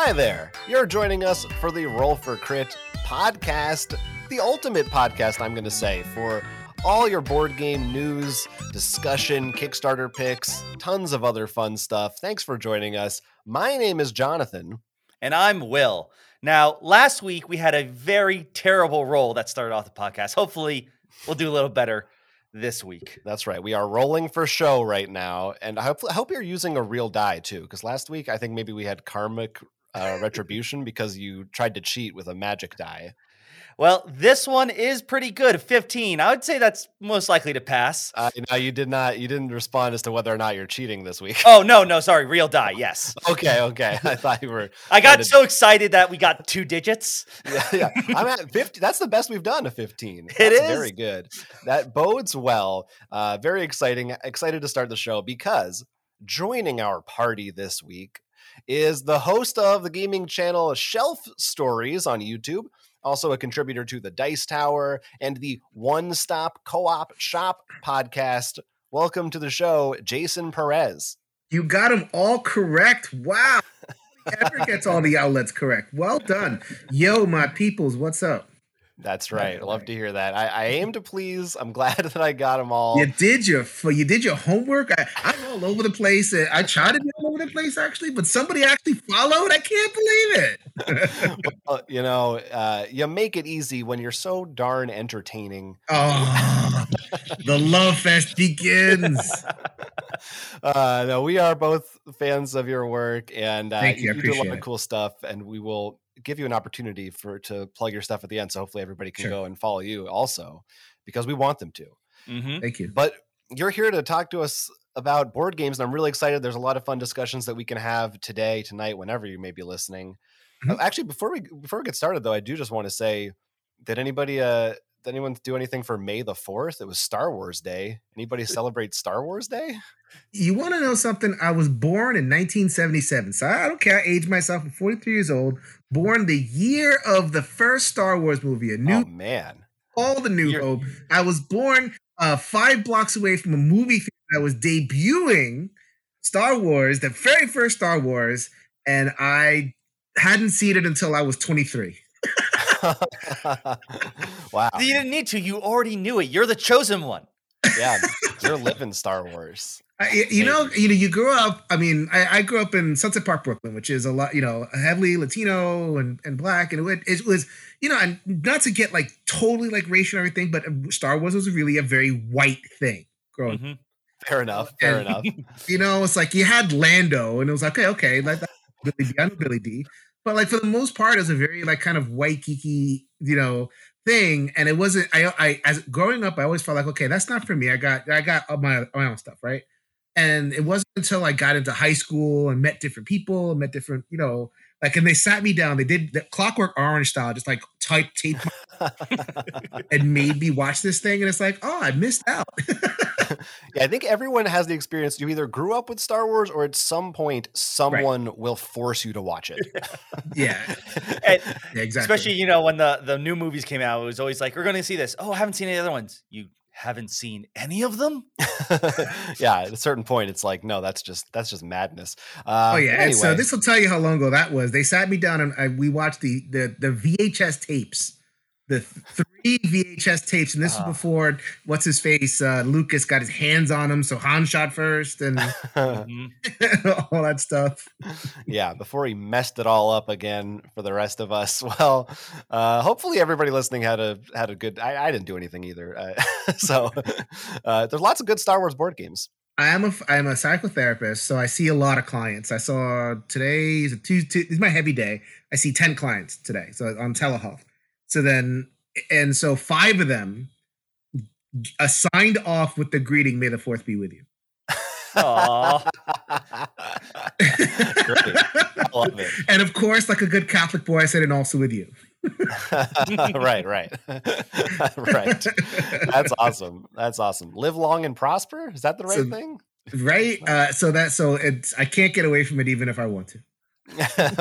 Hi there. You're joining us for the Roll for Crit podcast, the ultimate podcast, I'm going to say, for all your board game news, discussion, Kickstarter picks, tons of other fun stuff. Thanks for joining us. My name is Jonathan. And I'm Will. Now, last week we had a very terrible roll that started off the podcast. Hopefully, we'll do a little better this week. That's right. We are rolling for show right now, and I hope I hope you're using a real die too. Because last week I think maybe we had karmic uh, retribution because you tried to cheat with a magic die. Well, this one is pretty good. 15. I would say that's most likely to pass. Uh, now you did not you didn't respond as to whether or not you're cheating this week. Oh, no, no, sorry. Real die. Yes. okay, okay. I thought you were I got so excited that we got two digits. Yeah, yeah. I'm at 50. That's the best we've done a 15. That's It is. very good. That bodes well. Uh, very exciting. Excited to start the show because joining our party this week is the host of the gaming channel Shelf Stories on YouTube, also a contributor to the Dice Tower and the One Stop Co op Shop podcast. Welcome to the show, Jason Perez. You got them all correct. Wow. Gets all the outlets correct. Well done. Yo, my peoples, what's up? That's right. Love to hear that. I, I aim to please. I'm glad that I got them all. You did your you did your homework. I, I'm all over the place. I try to be all over the place actually, but somebody actually followed. I can't believe it. well, you know, uh, you make it easy when you're so darn entertaining. Oh, the love fest begins. uh, no, we are both fans of your work, and uh, Thank you. You do a lot of cool stuff, and we will give you an opportunity for to plug your stuff at the end. So hopefully everybody can Sure. go and follow you also, because we want them to. Mm-hmm. Thank you. But you're here to talk to us about board games, and I'm really excited. There's a lot of fun discussions that we can have today, tonight, whenever you may be listening. Mhm. Uh, actually, before we before we get started, though, I do just want to say, did anybody uh did anyone do anything for May the fourth? It was Star Wars Day. Anybody celebrate Star Wars Day? You want to know something? I was born in 1977, so I don't care. I aged myself. I'm 43 years old. Born the year of the first Star Wars movie, a new oh man, all the New You're- Hope. I was born uh, five blocks away from a movie theater that was debuting Star Wars, the very first Star Wars, and I hadn't seen it until I was 23. wow, You didn't need to. You already knew it. You're the chosen one. yeah, you're living Star Wars. I, you- you know, you know, you grew up. I mean, I, I grew up in Sunset Park, Brooklyn, which is a lot, you know, heavily Latino and, and black, and it, it was, you know, and not to get like totally like racial and everything, but Star Wars was really a very white thing growing up. Mhm. Fair enough. Fair And- enough. you know, it's like you had Lando, and it was like, okay, okay, like that's Billy Dee, I know Billy Dee, but like for the most part, it was a very like kind of white geeky, you know, thing, and it wasn't. I, I as growing up, I always felt like, okay, that's not for me. I got, I got my my own stuff, right? And it wasn't until I got into high school and met different people, and met different, you know, like, and they sat me down. They did the Clockwork Orange style, just like type tape and made me watch this thing, and it's like, oh, I missed out. yeah, I think everyone has the experience. You either grew up with Star Wars, or at some point, someone will force you to watch it. yeah, And yeah, exactly. Especially, you know, when the, the new movies came out, it was always like, we're going to see this. Oh, I haven't seen any other ones. You haven't seen any of them? yeah, at a certain point, it's like, no, that's just that's just madness. Uh, Oh yeah, but and so this will tell you how long ago that was. They sat me down and I, we watched the the the VHS tapes, the three VHS tapes, and this Ah. was before what's his face uh, Lucas got his hands on them. So Han shot first and Mhm. all that stuff. yeah, before he messed it all up again for the rest of us. Well, uh, hopefully everybody listening had a had a good. I, I didn't do anything either, uh, so uh, there's lots of good Star Wars board games. I am a I am a psychotherapist, so I see a lot of clients. I saw today is a Tuesday. This is my heavy day. I see ten clients today, so on telehealth. So then, and so five of them assigned off with the greeting, "May the fourth be with you." Aw. Great. I love it. and of course, like a good Catholic boy, I said, and also with you. right, right, right. That's awesome. That's awesome. Live long and prosper. Is that the right So- thing? right? Uh, so that so it's I can't get away from it even if I want to.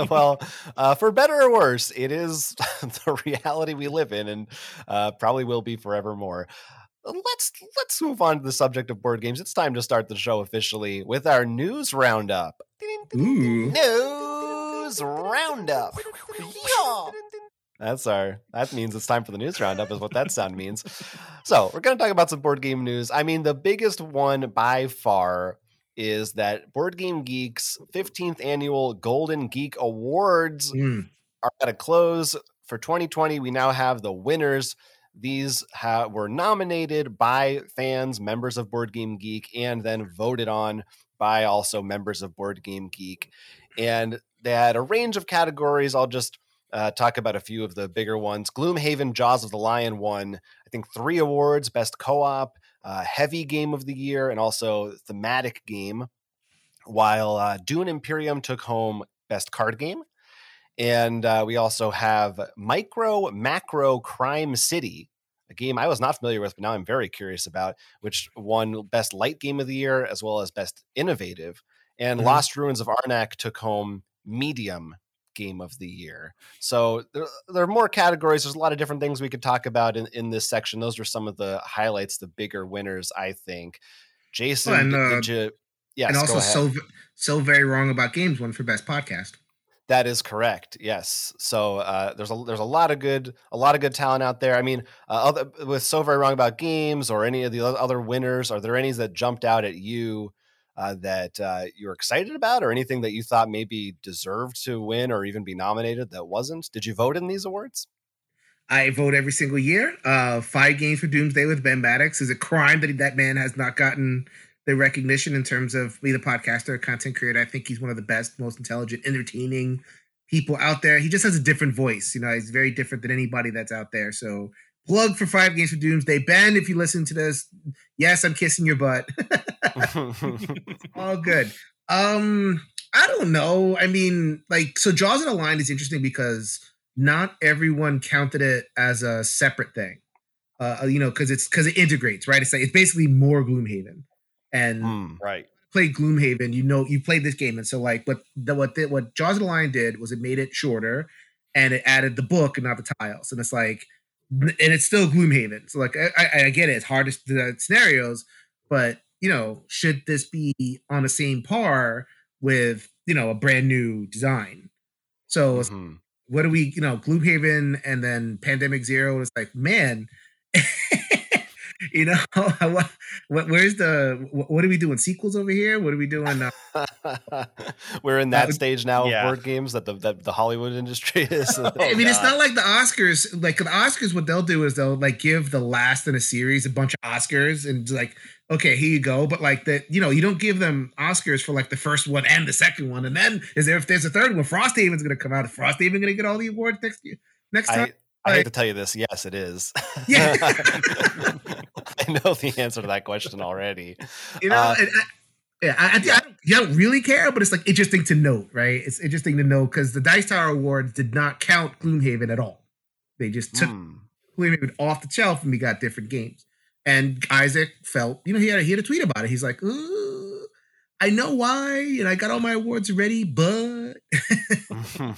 Well, uh, for better or worse, it is the reality we live in, and uh, probably will be forevermore. Let's let's move on to the subject of board games. It's time to start the show officially with our news roundup. News news roundup. Yeah. That's our. That means it's time for the news roundup, is what that sound means. So we're going to talk about some board game news. I mean, the biggest one by far is that Board Game Geek's 15th annual Golden Geek Awards Mm. are at a close for 2020. We now have the winners. These ha- were nominated by fans, members of Board Game Geek, and then voted on by also members of Board Game Geek. And they had a range of categories. I'll just uh, talk about a few of the bigger ones. Gloomhaven Jaws of the Lion won, I think, three awards Best Co op, uh, Heavy Game of the Year, and also Thematic Game. While uh, Dune Imperium took home Best Card Game. And uh, we also have Micro Macro Crime City, a game I was not familiar with, but now I'm very curious about, which won Best Light Game of the Year as well as Best Innovative. And Mhm. Lost Ruins of Arnak took home Medium Game of the Year. So there, there are more categories. There's a lot of different things we could talk about in, in this section. Those are some of the highlights, the bigger winners, I think. Jason, and, did- uh, did you? Yes, and also so so very wrong about games one for best podcast. That is correct. Yes. So uh, there's a there's a lot of good a lot of good talent out there. I mean, uh, other, with so very wrong about games or any of the other winners, are there any that jumped out at you uh, that uh, you're excited about, or anything that you thought maybe deserved to win or even be nominated that wasn't? Did you vote in these awards? I vote every single year. Uh, five games for Doomsday with Ben Maddox is a crime that that man has not gotten the recognition in terms of a podcaster, a content creator. I think he's one of the best, most intelligent, entertaining people out there. He just has a different voice. You know, he's very different than anybody that's out there. So plug for five games for Doomsday. Ben, if you listen to this, yes, I'm kissing your butt. All good. Um, I don't know. I mean, like, so Jaws of the Lion is interesting because not everyone counted it as a separate thing. Uh, you know, because it's because it integrates, right? It's like it's basically more Gloomhaven, and Hmm. Right. play Gloomhaven, you know, you played this game, and so like, what the what the, what Jaws of the Lion did was it made it shorter, and it added the book and not the tiles, and it's like, and it's still Gloomhaven. So like, I, I, I get it, it's hard to the scenarios, but you know, should this be on the same par with you know a brand new design? So Mhm. what do we, you know, Gloomhaven and then Pandemic Zero? It's like, man, you know, what, what, where's the, what, what are we doing? Sequels over here? What are we doing? Uh, We're in that would- stage now Yeah. of board games that the that the Hollywood industry is. Oh, I mean, it's not like the Oscars. Like the Oscars, what they'll do is they'll like give the last in a series a bunch of Oscars and like, okay, here you go. But like that, you know, you don't give them Oscars for like the first one and the second one. And then is there if there's a third one, Frosthaven's gonna come out. Is Frosthaven gonna get all the awards next year? Next time? I, I hate to tell you this. Yes, it is. Yeah. I know the answer to that question already. you know, Uh, and I, yeah, I, I, I, don't, I don't really care, but it's like interesting to note, right? It's interesting to know because the Dice Tower Awards did not count Gloomhaven at all. They just took Hmm. Gloomhaven off the shelf and we got different games. And Isaac felt, you know, he had a, he had a tweet about it. He's like, Ooh, I know why, and I got all my awards ready, but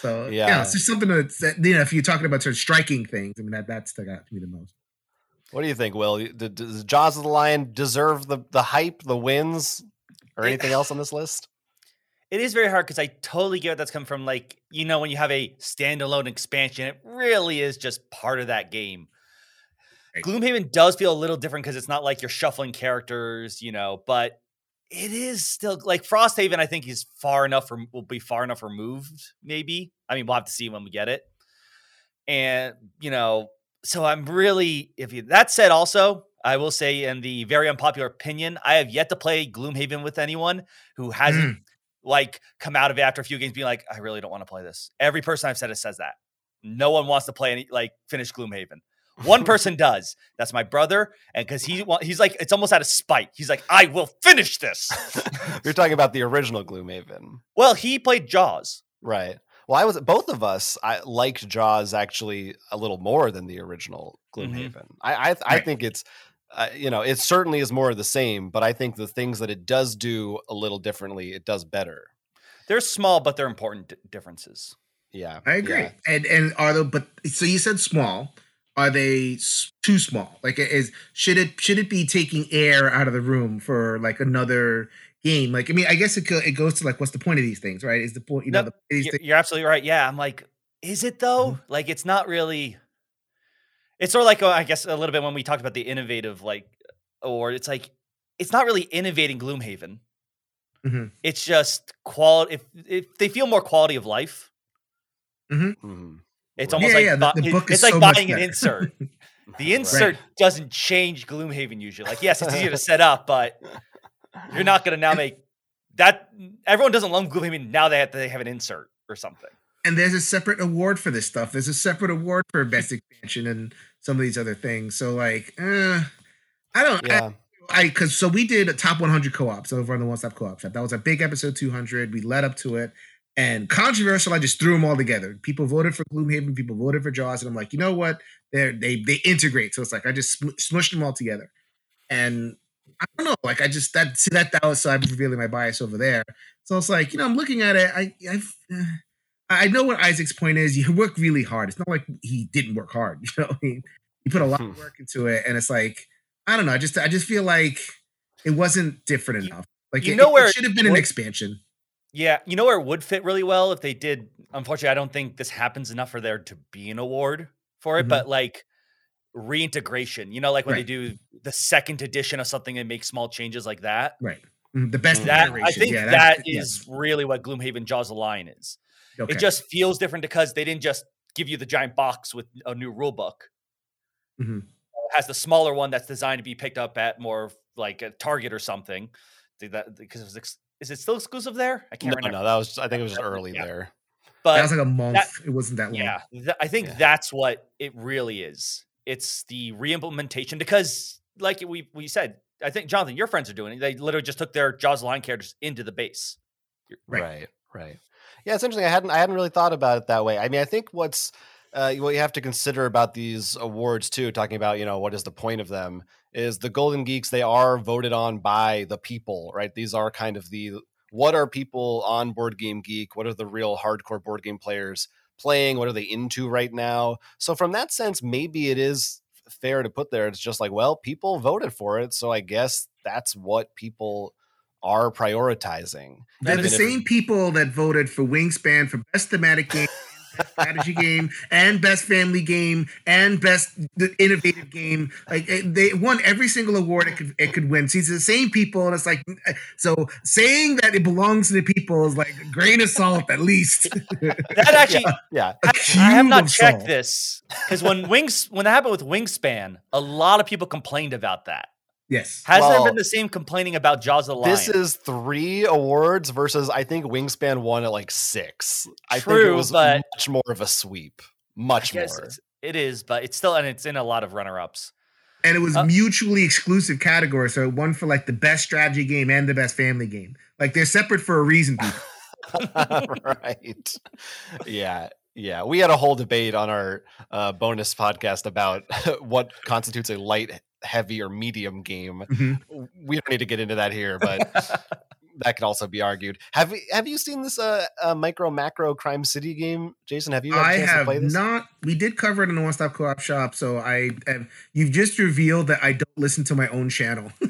so yeah, Yeah. it's just something that's that, you know, if you're talking about sort of striking things, I mean that that stuck out to me the most. What do you think, Will? Did- Does the Jaws of the Lion deserve the the hype, the wins, or anything else on this list? It is very hard because I totally get where that's come from. Like, you know, when you have a standalone expansion, it really is just part of that game. Right. Gloomhaven does feel a little different because it's not like you're shuffling characters, you know, but it is still like Frosthaven, I think is far enough rem- will be far enough removed, maybe. I mean, we'll have to see when we get it. And, you know, so I'm really if you that said also, I will say in the very unpopular opinion, I have yet to play Gloomhaven with anyone who hasn't mm. like come out of it after a few games being like, I really don't want to play this. Every person I've said it says that. No one wants to play any like finish Gloomhaven. One person does. That's my brother, and because he he's like it's almost out of spite. He's like, I will finish this. You're talking about the original Gloomhaven, well, he played Jaws. right? Well, I was both of us. I liked Jaws actually a little more than the original Gloomhaven. I I, I Right. think it's. Uh, you know, it certainly is more of the same, but I think the things that it does do a little differently, it does better. They're small, but they're important d- differences. Yeah, I agree. yeah. And and are the but so you said small. Are they too small? Like is should it should it be taking air out of the room for like another game. Like, I mean, I guess it it goes to like, what's the point of these things, right? Is the point, you know, No, the, these You're, you're absolutely right. Yeah, I'm like, is it though? Like, it's not really. It's sort of like uh, I guess a little bit when we talked about the innovative like award. It's like it's not really innovating Gloomhaven. Mhm. It's just quality. If, if they feel more quality of life, Mhm. it's almost Yeah, like yeah, the- bu- the it- book is it's like so much buying an insert. The insert doesn't change Gloomhaven usually. Like, yes, it's easier to set up, but you're not going to now make that. Everyone doesn't love Gloomhaven now. They have they have an insert or something. and there's a separate award for this stuff. There's a separate award for best expansion and some of these other things. So like, uh, I don't. Yeah. I because so we did a top 100 co-ops over on the One Stop Co-op Shop. That was a big episode 200. We led up to it, and controversial. I just threw them all together. People voted for Gloomhaven. People voted for Jaws, and I'm like, you know what? They they they integrate. So it's like I just sm- smushed them all together, and I don't know. Like I just that see that that was so I'm revealing my bias over there. So it's like you know I'm looking at it. I I've, uh, I know what Isaac's point is. You work really hard. It's not like he didn't work hard. You know, what I mean, he put a lot of Hmm. work into it, and it's like I don't know. I just I just feel like it wasn't different enough. Like you it, know where it should have been an expansion. Yeah, you know where it would fit really well if they did. Unfortunately, I don't think this happens enough for there to be an award for it. Mhm. But like reintegration, you know, like when Right. they do the second edition of something and make small changes like that. Right. Mm, The best That iteration. I think yeah, that's- is really what Gloomhaven Jaws the Lion is. okay. It just feels different because they didn't just give you the giant box with a new rule book. Mhm. It has the smaller one that's designed to be picked up at more like a Target or something. Did that because it was ex- is it still exclusive there? I can't No, remember. no, that was I think it was just Yeah. early there. But that was like a month. that- it wasn't that long. yeah, th- I think Yeah. that's what it really is. It's the reimplementation because, like we we said, I think Jonathan, your friends are doing it. They literally just took their Jaws line characters into the base. Right. Right. right, Yeah, it's interesting. I hadn't I hadn't really thought about it that way. I mean, I think what's uh, what you have to consider about these awards too, talking about you know what is the point of them, is the Golden Geeks. They are voted on by the people, right? These are kind of the what are people on Board Game Geek? What are the real hardcore board game players playing? What are they into right now? So from that sense, maybe it is fair to put there. It's just like, well, people voted for it, so I guess that's what people are prioritizing. They're the same people that voted for Wingspan for best thematic game, strategy game, and best family game, and best innovative game. Like eh, they won every single award it could it could win. See, it's the same people, and it's like eh, so saying that it belongs to the people is like a grain of salt at least. That actually, Yeah, A I have not checked salt. this because when Wings when that happened with Wingspan, a lot of people complained about that. Yes. Has there Well, been the same complaining about Jaws of the Lion? this is three awards versus I think Wingspan won at like six. I think it True, was but- much more of a sweep. I Much guess more. it's- it is, but it's still and it's in a lot of runner ups. and it was Uh, mutually exclusive category. So it won for like the best strategy game and the best family game. Like they're separate for a reason. People. right. Yeah. Yeah. We had a whole debate on our uh, bonus podcast about what constitutes a light, heavy, or medium game. Mhm. We don't need to get into that here, but that could also be argued. Have you have you seen this uh, uh micro macro crime city game, Jason? Have you had a I chance to have play this? not. We did cover it in the One Stop Co-op Shop, so I have. You've just revealed that I don't listen to my own channel.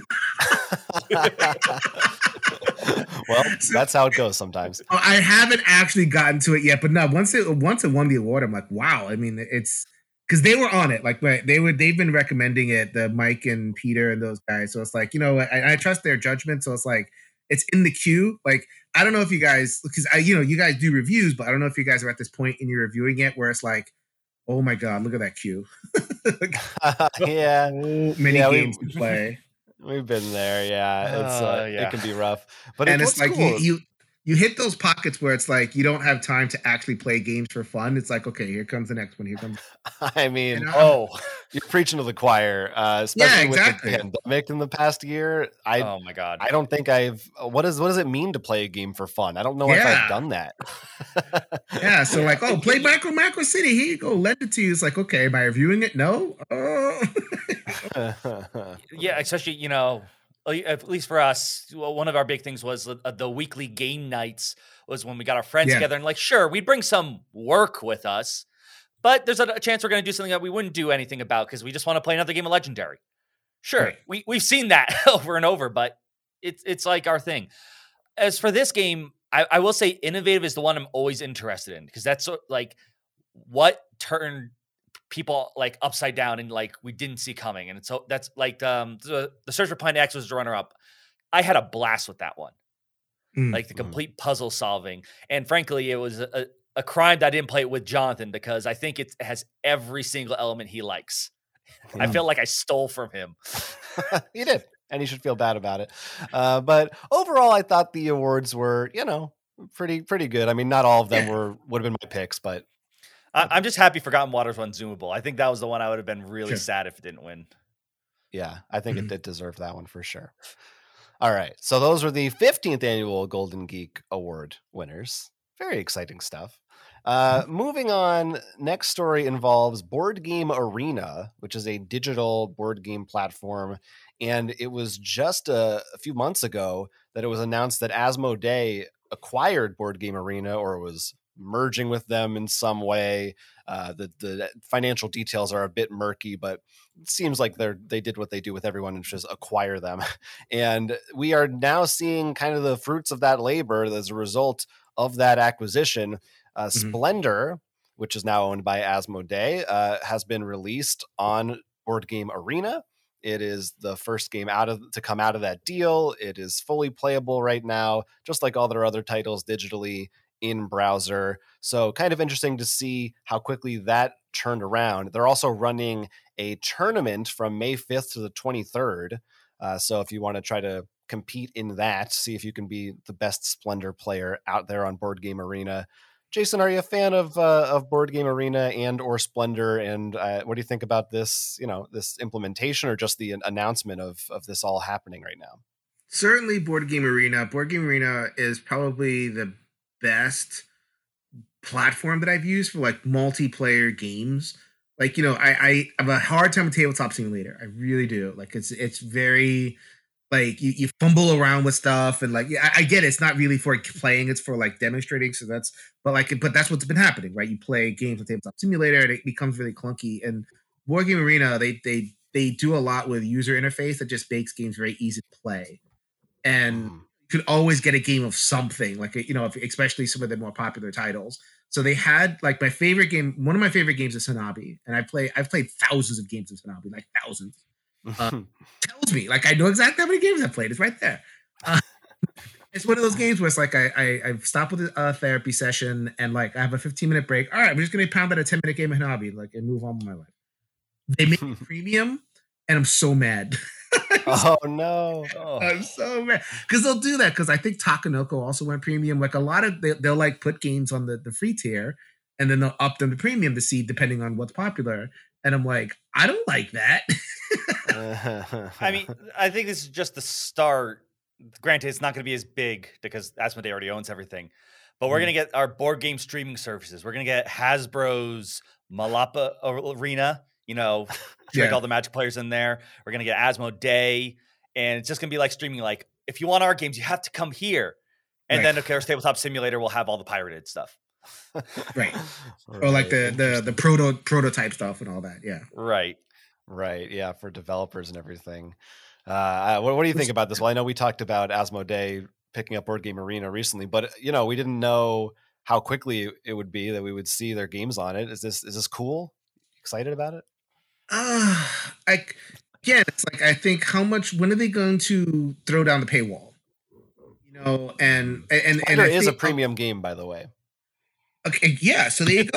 well, that's how it goes sometimes. I haven't actually gotten to it yet, but no. Once it once it won the award, I'm like, wow. I mean, it's because they were on it. Like they were. They've been recommending it. The Mike and Peter and those guys. So it's like you know, I, I trust their judgment. So it's like it's in the queue. Like I don't know if you guys because I you know you guys do reviews, but I don't know if you guys are at this point in your reviewing it where it's like, oh my god, look at that queue. yeah, so many Yeah, we- games to play. we've been there. Yeah, it's uh, Uh, yeah. it can be rough, but and it it's like cool. you, you you hit those pockets where it's like you don't have time to actually play games for fun. It's like okay, here comes the next one. Here comes. I mean, You know? oh, you're preaching to the choir, uh, especially exactly. with the pandemic in the past year. I oh my god. I don't think I've. What does what does it mean to play a game for fun? I don't know if I've done that. Yeah, so like, oh, play Macro Macro City. Here you go. Lend it to you. It's like, okay, am I reviewing it? No. Oh. yeah, especially you know, uh, at least for us, one of our big things was the, uh, the weekly game nights. Was when we got our friends Yeah. together and like, sure, we'd bring some work with us, but there's a, a chance we're going to do something that we wouldn't do anything about because we just want to play another game of Legendary. Sure, Right. we we've seen that over and over, but it's it's like our thing. As for this game, I, I will say innovative is the one I'm always interested in because that's like what turned people like upside down and like we didn't see coming. And so that's like um the, the Search for Planet X was the runner up. I had a blast with that one. Mm. Like the complete puzzle solving. And frankly, it was a, a crime that I didn't play it with Jonathan because I think it has every single element he likes. Yeah. I feel like I stole from him. you did, and you should feel bad about it. Uh, but overall, I thought the awards were, you know, pretty pretty good. I mean, not all of them were would have been my picks, but I, am just happy Forgotten Waters won Zoomable. I think that was the one I would have been really sure. sad if it didn't win. Yeah, I think mm-hmm. it did deserve that one for sure. All right, so those were the 15th annual Golden Geek Award winners. Very exciting stuff. Uh, mm-hmm. moving on, next story involves Board Game Arena, which is a digital board game platform. And it was just a, a few months ago that it was announced that Asmodee acquired Board Game Arena or was merging with them in some way. Uh, the the financial details are a bit murky, but it seems like they're they did what they do with everyone, and just acquire them. And we are now seeing kind of the fruits of that labor as a result of that acquisition. Uh, mm-hmm. Splendor, which is now owned by Asmodee, uh, has been released on Board Game Arena. It is the first game out of to come out of that deal. It is fully playable right now, just like all their other titles digitally in browser. So kind of interesting to see how quickly that turned around. They're also running a tournament from May 5th to the 23rd. Uh, so if you want to try to compete in that, see if you can be the best Splendor player out there on Board Game Arena. Jason, are you a fan of uh, of Board Game Arena and or Splendor? And uh, what do you think about this? You know, this implementation or just the announcement of of this all happening right now? Certainly, Board Game Arena. Board Game Arena is probably the best platform that I've used for like multiplayer games. Like you know, I I have a hard time with Tabletop Simulator. I really do. Like it's it's very like you, you fumble around with stuff and like I, I, get it, it's not really for playing it's for like demonstrating so that's but like but that's what's been happening right you play games with tabletop simulator and it becomes really clunky and Board Game Arena they they they do a lot with user interface that just makes games very easy to play and mm. Could always get a game of something like you know if, especially some of the more popular titles so they had like my favorite game one of my favorite games is hanabi and i play i've played thousands of games of hanabi like thousands uh, tells me like I know exactly how many games I played. It's right there. Uh, it's one of those games where it's like I I, I stop with a therapy session and like I have a 15 minute break. All right, I'm just gonna pound out a 10 minute game of Hanabi like and move on with my life. They make it premium, and I'm so mad. oh no! Oh. I'm so mad because they'll do that because I think Takenoko also went premium. Like a lot of they, will like put games on the the free tier and then they'll up them to premium to see depending on what's popular. And I'm like, I don't like that. I mean, I think this is just the start. Granted, it's not going to be as big because Asmodee already owns everything. But we're mm. going to get our board game streaming services. We're going to get Hasbro's Monopoly Arena, you know, yeah. all the Magic players in there. We're going to get Asmodee, And it's just going to be like streaming, like, if you want our games, you have to come here. And right. then, of course, Tabletop Simulator will have all the pirated stuff. right. right. Or like the the the proto prototype stuff and all that. Yeah. Right. Right. Yeah. For developers and everything. Uh, what, what do you think about this? Well, I know we talked about Asmodee picking up Board Game Arena recently, but you know we didn't know how quickly it would be that we would see their games on it. Is this is this cool? Excited about it? Uh, I again, it's like I think how much when are they going to throw down the paywall? You know, and and and, is a premium game, by the way. Okay, yeah. So they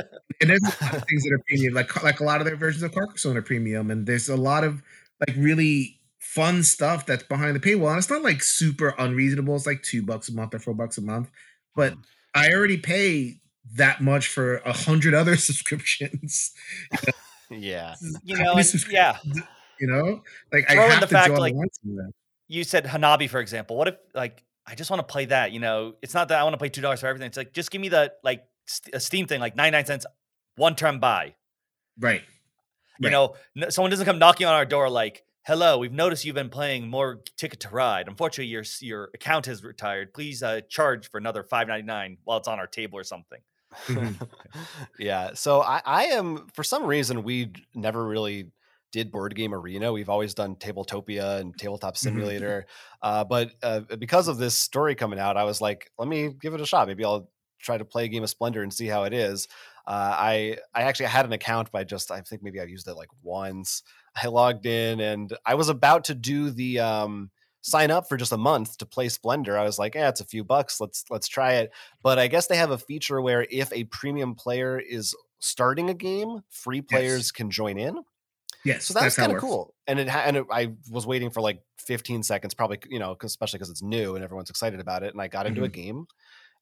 and there's a lot of things that are premium, like like a lot of their versions of Carcassonne are premium, and there's a lot of like really fun stuff that's behind the paywall. And it's not like super unreasonable. It's like two bucks a month or four bucks a month, but mm. I already pay that much for a hundred other subscriptions. You know? Yeah, you know, and, yeah. You know, like Throw I have the to fact, like you said Hanabi, for example. What if like I just want to play that? You know, it's not that I want to play two dollars for everything. It's like just give me the like a Steam thing, like 99 cents, one term buy. Right. You right. know, someone doesn't come knocking on our door like, hello, we've noticed you've been playing more Ticket to Ride. Unfortunately, your your account has retired. Please uh, charge for another five ninety nine while it's on our table or something. yeah. So I, I am for some reason we never really did board game arena. We've always done Tabletopia and Tabletop Mhm. Simulator, uh, but uh, because of this story coming out, I was like, let me give it a shot. Maybe I'll try to play a game of Splendor and see how it is. Uh, I I actually had an account by just I think maybe I've used it like once. I logged in and I was about to do the um, sign up for just a month to play Splendor. I was like, yeah, it's a few bucks. Let's let's try it. But I guess they have a feature where if a premium player is starting a game, free players can join in. Yes, So that's that's kind of cool. And it, ha- and it, I was waiting for like 15 seconds, probably, you know, 'cause- especially because it's new and everyone's excited about it. And I got into Mm-hmm. a game,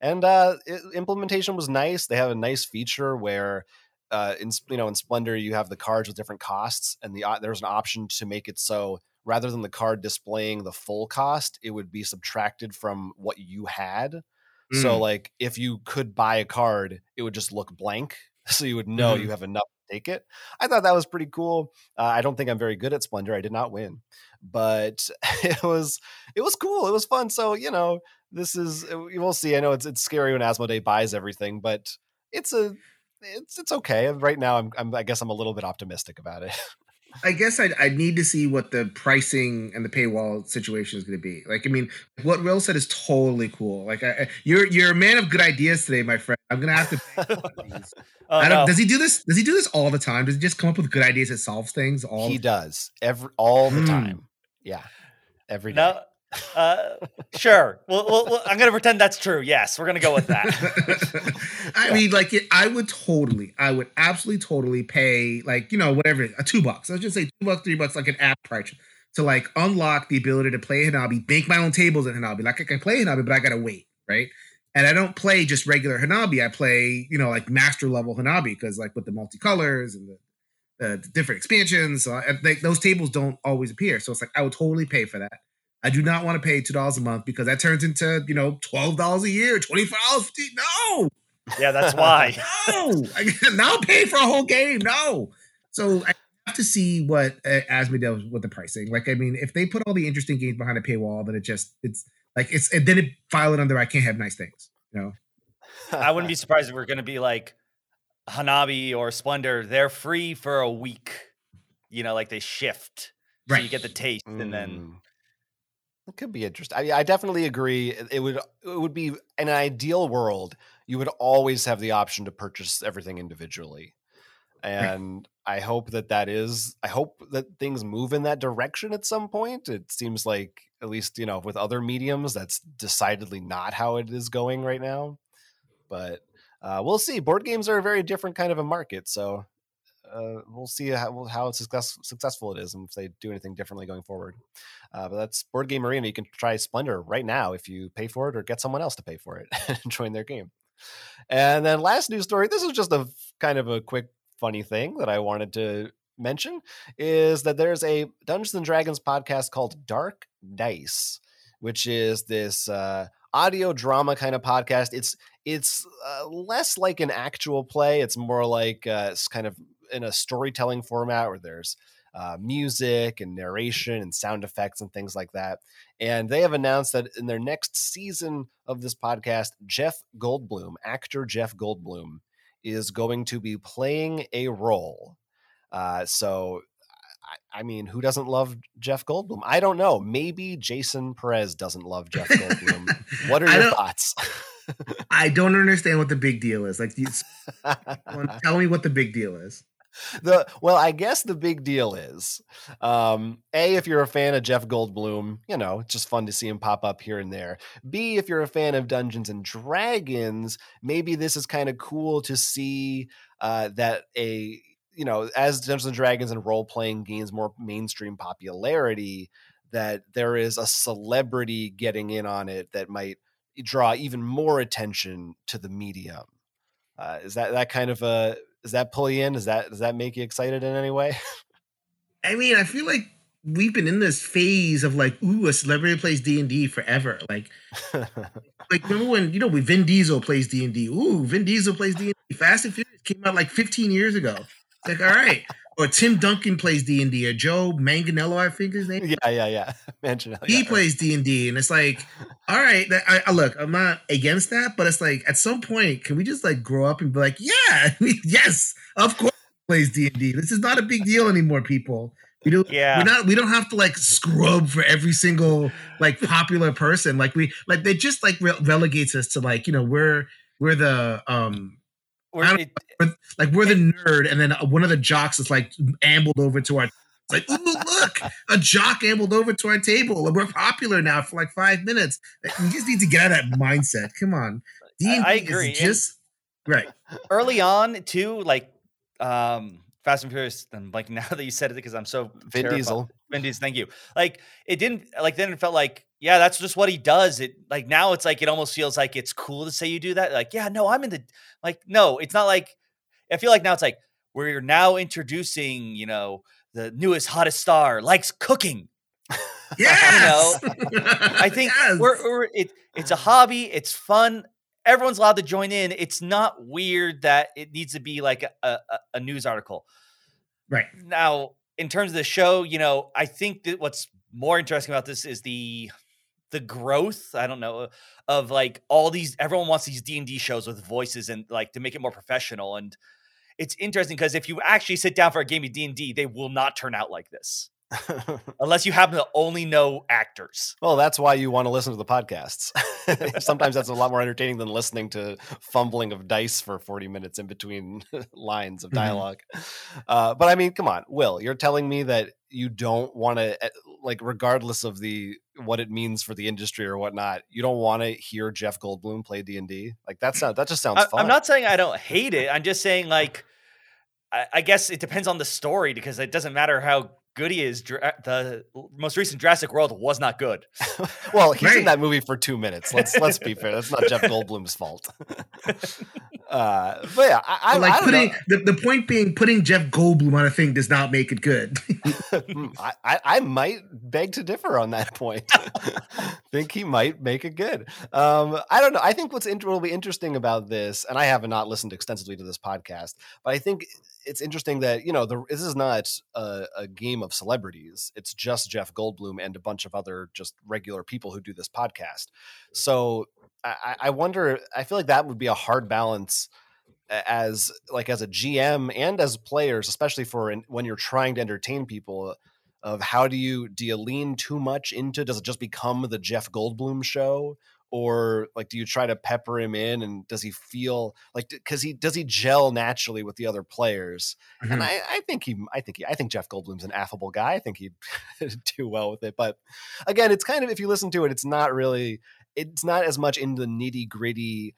and uh, it, implementation was nice. They have a nice feature where, uh, in you know, in Splendor you have the cards with different costs, and the uh, there's an option to make it so rather than the card displaying the full cost, it would be subtracted from what you had. So Mm. like if you could buy a card, it would just look blank, so you would know Mhm. you have enough to take it. I thought that was pretty cool. Uh, I don't think I'm very good at Splendor. I did not win, but it was it was cool. It was fun. So you know, this is uh, we'll see. I know it's it's scary when Asmodee buys everything, but it's a it's it's okay. Right now, I'm, I'm I guess I'm a little bit optimistic about it. I guess I I need to see what the pricing and the paywall situation is going to be. Like, I mean, what Will said is totally cool. Like, I, I- you're you're a man of good ideas today, my friend. I'm gonna have to. pay. Oh, I don't. no. Does he do this? Does he do this all the time? Does he just come up with good ideas that solves things all? he does every all the Hmm. time. Yeah, every day. No, uh, sure. Well, well, I'm gonna pretend that's true. Yes, we're gonna go with that. I mean, like, it, I would totally, I would absolutely totally pay, like, you know, whatever, a two bucks. Let's just say two bucks, three bucks, like an app price to like unlock the ability to play Hanabi, make my own tables in Hanabi. Like, I can play Hanabi, but I gotta wait, right? And I don't play just regular Hanabi. I play, you know, like master level Hanabi because, like, with the multicolors and the, the different expansions, I, like, those tables don't always appear. So it's like I would totally pay for that. I do not want to pay two dollars a month because that turns into you know twelve dollars a year, twenty five dollars. No, yeah, that's why. no, I, now pay for a whole game. No, so I have to see what uh, Asmodee does with the pricing. Like, I mean, if they put all the interesting games behind a paywall, then it just it's like it's and then it file it under I can't have nice things. You know, I wouldn't be surprised if we're gonna be like Hanabi or Splendor. They're free for a week. You know, like they shift. So you get the taste, and then Mm. It could be interesting. I, I definitely agree. It would it would be in an ideal world. You would always have the option to purchase everything individually, and I hope that that is. I hope that things move in that direction at some point. It seems like at least you know with other mediums, that's decidedly not how it is going right now. But uh, we'll see. Board games are a very different kind of a market, so uh, we'll see how, how success, successful it is and if they do anything differently going forward. Uh, but that's Board Game Arena. You can try Splendor right now if you pay for it or get someone else to pay for it and join their game. And then last news story. This is just a kind of a quick funny thing that I wanted to mention is that there's a Dungeons and Dragons podcast called Dark Dice, which is this uh, audio drama kind of podcast. It's it's uh, less like an actual play. It's more like uh, it's kind of in a storytelling format where there's uh, music and narration and sound effects and things like that. And they have announced that in their next season of this podcast, Jeff Goldblum, actor Jeff Goldblum, is going to be playing a role. Uh, so, I, I mean, who doesn't love Jeff Goldblum? I don't know. Maybe Jason Perez doesn't love Jeff Goldblum. what are your thoughts? I don't understand what the big deal is. Like, you, tell me what the big deal is. the well, I guess the big deal is, um, a if you're a fan of Jeff Goldblum, you know it's just fun to see him pop up here and there. B if you're a fan of Dungeons and Dragons, maybe this is kind of cool to see uh, that a you know as Dungeons and Dragons and role playing gains more mainstream popularity, that there is a celebrity getting in on it that might draw even more attention to the medium. Uh, is that that kind of a does that pull you in? Does that does that make you excited in any way? I mean, I feel like we've been in this phase of like, ooh, a celebrity plays D and D forever. Like, like remember when you know when Vin Diesel plays D and D? Ooh, Vin Diesel plays D and D. Fast and Furious came out like 15 years ago. It's like, all right. Or Tim Duncan plays D and D, or Joe Manganiello, I think his name. yeah, yeah, yeah. Mention He yeah. plays D and D, and it's like, all right. I, I look, I'm not against that, but it's like at some point, can we just like grow up and be like, yeah, yes, of course, plays D and D. This is not a big deal anymore, people. We don't. Yeah. We're not. We don't have to like scrub for every single like popular person. Like we like they just like re- relegates us to like you know we're we're the um Or I don't- it, like we're the nerd, and then one of the jocks is like ambled over to our. It's like, ooh, look, a jock ambled over to our table, and we're popular now for like five minutes. You just need to get out of that mindset. Come on, D&D I is agree, and- Just right. early on too, like um Fast and Furious. I'm like now that you said it because I'm so Vin terrified- Diesel. Diesel, thank you. Like it didn't like then it felt like yeah, that's just what he does. It like now it's like it almost feels like it's cool to say you do that. Like yeah, no, I'm in the like no, it's not like I feel like now it's like we're now introducing you know the newest hottest star likes cooking. Yes. I think Yes. we're, we're it, it's a hobby. It's fun. Everyone's allowed to join in. It's not weird that it needs to be like a, a, a news article. right. Now, in terms of the show, you know, I think that what's more interesting about this is the the growth. I don't know of like all these. Everyone wants these D and D shows with voices and like to make it more professional. And it's interesting because if you actually sit down for a game of D and D, they will not turn out like this unless you happen to only know actors. well, that's why you want to listen to the podcasts. Sometimes that's a lot more entertaining than listening to fumbling of dice for 40 minutes in between lines of Mhm. dialogue. Uh, but I mean, come on, Will, you're telling me that you don't want to, like, regardless of the what it means for the industry or whatnot, you don't want to hear Jeff Goldblum play D and D. Like that's not that just sounds I, fun. I'm not saying I don't hate it. I'm just saying like I, I guess it depends on the story because it doesn't matter how good he is. Dra- The most recent Jurassic World was not good. well, he's in that movie for two minutes. Let's let's be fair. That's not Jeff Goldblum's fault. uh, but yeah, I, I, like I don't putting know. the, the point being putting Jeff Goldblum on a thing does not make it good. Hmm, I, I, I might beg to differ on that point. think he might make it good. Um, I don't know. I think what's int- will be interesting about this, and I have not listened extensively to this podcast, but I think it's interesting that you know the, this is not a, a game of celebrities. It's just Jeff Goldblum and a bunch of other just regular people who do this podcast. So I, I wonder. I feel like that would be a hard balance as like as a GM and as players, especially for in, when you're trying to entertain people. Of how do you do you lean too much into? Does it just become the Jeff Goldblum show, or like do you try to pepper him in? And does he feel like because he does he gel naturally with the other players? Mhm. And I, I think he, I think he, I think Jeff Goldblum's an affable guy. I think he'd do well with it. But again, it's kind of if you listen to it, it's not really, it's not as much in the nitty gritty.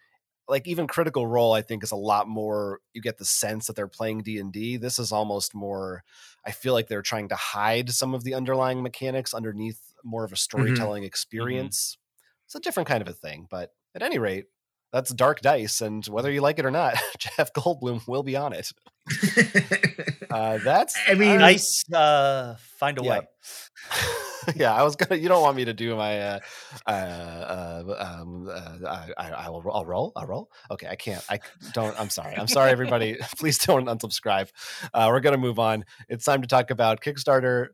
Like even Critical Role, I think is a lot more. You get the sense that they're playing D and D. This is almost more. I feel like they're trying to hide some of the underlying mechanics underneath more of a storytelling experience. It's a different kind of a thing, but at any rate, that's Dark Dice, and whether you like it or not, Jeff Goldblum will be on it. Uh, that's I mean, nice. Uh, find a Yeah. way. yeah, I was gonna. You don't want me to do my. Uh, uh, uh, um, uh, I, I, I will. I'll roll. I'll roll. Okay, I can't. I don't. I'm sorry. I'm sorry, everybody. Please don't unsubscribe. Uh, we're gonna move on. It's time to talk about Kickstarter